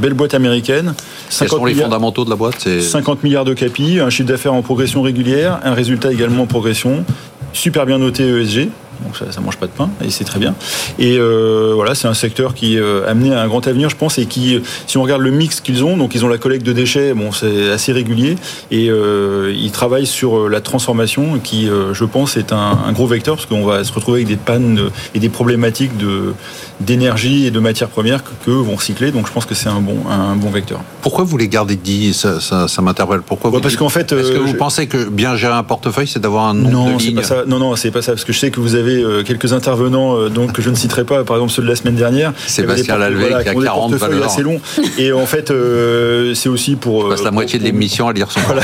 belle boîte américaine. Quels sont les fondamentaux de la boîte? C'est 50 milliards de capis, un chiffre d'affaires en progression régulière, un résultat également en progression, super bien noté ESG. Donc ça, ça mange pas de pain et c'est très bien. Et euh, voilà, c'est un secteur qui est euh, amené à un grand avenir, je pense, et qui, euh, si on regarde le mix qu'ils ont, donc ils ont la collecte de déchets, bon, c'est assez régulier, et euh, ils travaillent sur la transformation, qui, euh, je pense, est un, un gros vecteur, parce qu'on va se retrouver avec des pannes et des problématiques de d'énergie et de matières premières que, que vont recycler. Donc je pense que c'est un bon un bon vecteur. Pourquoi vous les gardez dit Ça, ça, ça m'interpelle. Pourquoi Ouais, vous parce qu'en fait, Est-ce que vous pensez que bien gérer un portefeuille, c'est d'avoir un nombre Non, de lignes pas ça. Non, non, c'est pas ça. Parce que je sais que vous avez euh, quelques intervenants, euh, donc que je ne citerai pas, par exemple ceux de la semaine dernière. Sébastien Lalvé, porte- qui a ont des 40 portefeuilles valeurs. assez longs. Et en fait, euh, c'est aussi pour. On passe la moitié pour- de l'émission à lire son Voilà,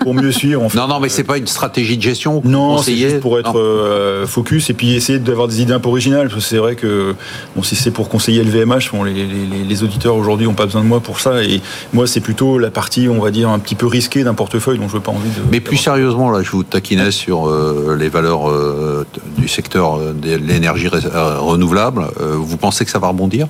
pour mieux suivre. En fait. Non, non, mais c'est pas une stratégie de gestion. Non, c'est juste pour être euh, focus et puis essayer d'avoir des idées un peu originales. Parce que c'est vrai que bon, si c'est pour conseiller le VMH, bon, les, les- les auditeurs aujourd'hui n'ont pas besoin de moi pour ça. Et moi, c'est plutôt la partie, on va dire, un petit peu risquée d'un portefeuille dont je veux pas envie de. Mais plus sérieusement, là, je vous taquinais sur euh, les valeurs du secteur euh, de l'énergie euh, renouvelable. Euh, vous pensez que ça va rebondir?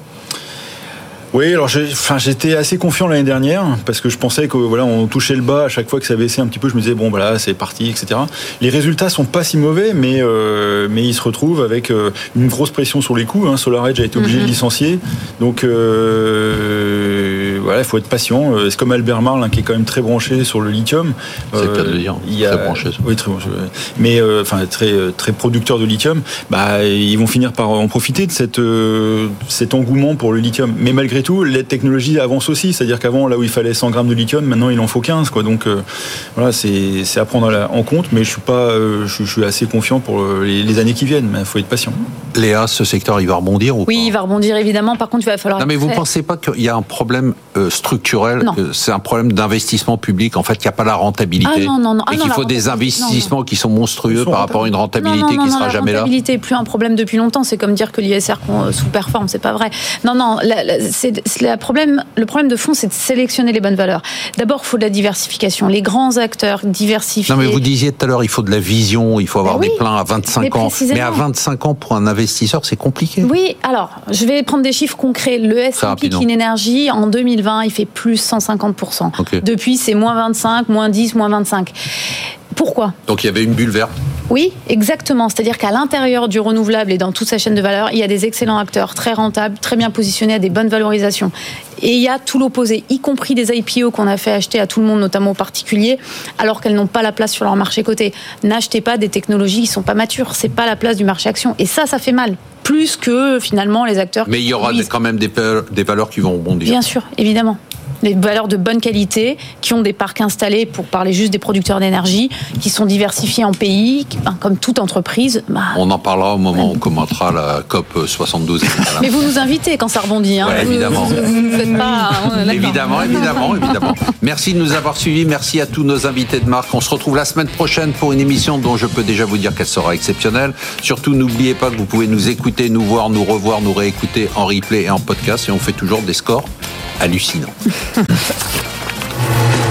Oui, alors j'ai- enfin, j'étais assez confiant l'année dernière parce que je pensais que voilà, on touchait le bas à chaque fois que ça baissait un petit peu. Je me disais bon, voilà, c'est parti, etc. Les résultats sont pas si mauvais, mais euh, mais ils se retrouvent avec euh, une grosse pression sur les coûts. Hein. SolarEdge a été obligé de licencier, donc euh, voilà, il faut être patient. Euh, C'est comme Albert Marle hein, qui est quand même très branché sur le lithium. C'est le cas de le dire. il a- Très branché. Oui, très branché. Mais euh, enfin très euh, très producteur de lithium. Bah, ils vont finir par en profiter de cette euh, cet engouement pour le lithium. Mais malgré tout, les technologies avancent aussi. C'est-à-dire qu'avant, là où il fallait 100 grammes de lithium, maintenant il en faut 15. Quoi. Donc euh, voilà, c'est c'est à prendre la- en compte. Mais je suis pas, euh, je, je suis assez confiant pour euh, les, les années qui viennent. Mais il faut être patient. Léa, ce secteur, il va rebondir ou Oui, pas il va rebondir évidemment. Par contre, il va falloir. Non, mais vous très- pensez pas qu'il y a un problème euh, structurel Non. que C'est un problème d'investissement public. En fait, il n'y a pas la rentabilité. Ah non, non, non. Ah et non, qu'il la faut des investissements qui sont monstrueux sont par rapport à une rentabilité non, non, qui non, sera la jamais là. rentabilité est plus un problème depuis longtemps. C'est comme dire que l'ISR con- sous performe, c'est pas vrai. Non, non. la- la- c'est la problème. Le problème de fond, c'est de sélectionner les bonnes valeurs. D'abord, il faut de la diversification. Les grands acteurs diversifiés. Non, mais vous disiez tout à l'heure, il faut de la vision, il faut avoir Ben oui, des plans à 25 mais ans. Mais à 25 ans, pour un investisseur, c'est compliqué. Oui, alors, je vais prendre des chiffres concrets. Le S&P. Clean Energy, en 2020, il fait plus 150%. Ok. Depuis, c'est moins 25, moins 10, moins 25. Pourquoi Donc il y avait une bulle verte. Oui, exactement. C'est-à-dire qu'à l'intérieur du renouvelable et dans toute sa chaîne de valeur, il y a des excellents acteurs, très rentables, très bien positionnés, à des bonnes valorisations. Et il y a tout l'opposé, y compris des IPO qu'on a fait acheter à tout le monde, notamment aux particuliers, alors qu'elles n'ont pas la place sur leur marché coté. N'achetez pas des technologies qui sont pas matures. C'est pas la place du marché action. Et ça, ça fait mal. Plus que finalement les acteurs. Mais il y aura quand même des, des valeurs qui vont rebondir. Bien sûr, évidemment des valeurs de bonne qualité, qui ont des parcs installés, pour parler juste des producteurs d'énergie, qui sont diversifiés en pays, ben, comme toute entreprise. Bah, on en parlera au moment où on commentera la COP 72. Mais vous nous invitez quand ça rebondit. Hein. évidemment. Hein, évidemment, évidemment, évidemment. Merci de nous avoir suivis. Merci à tous nos invités de marque. On se retrouve la semaine prochaine pour une émission dont je peux déjà vous dire qu'elle sera exceptionnelle. Surtout, n'oubliez pas que vous pouvez nous écouter, nous voir, nous revoir, nous réécouter en replay et en podcast. Et on fait toujours des scores hallucinant.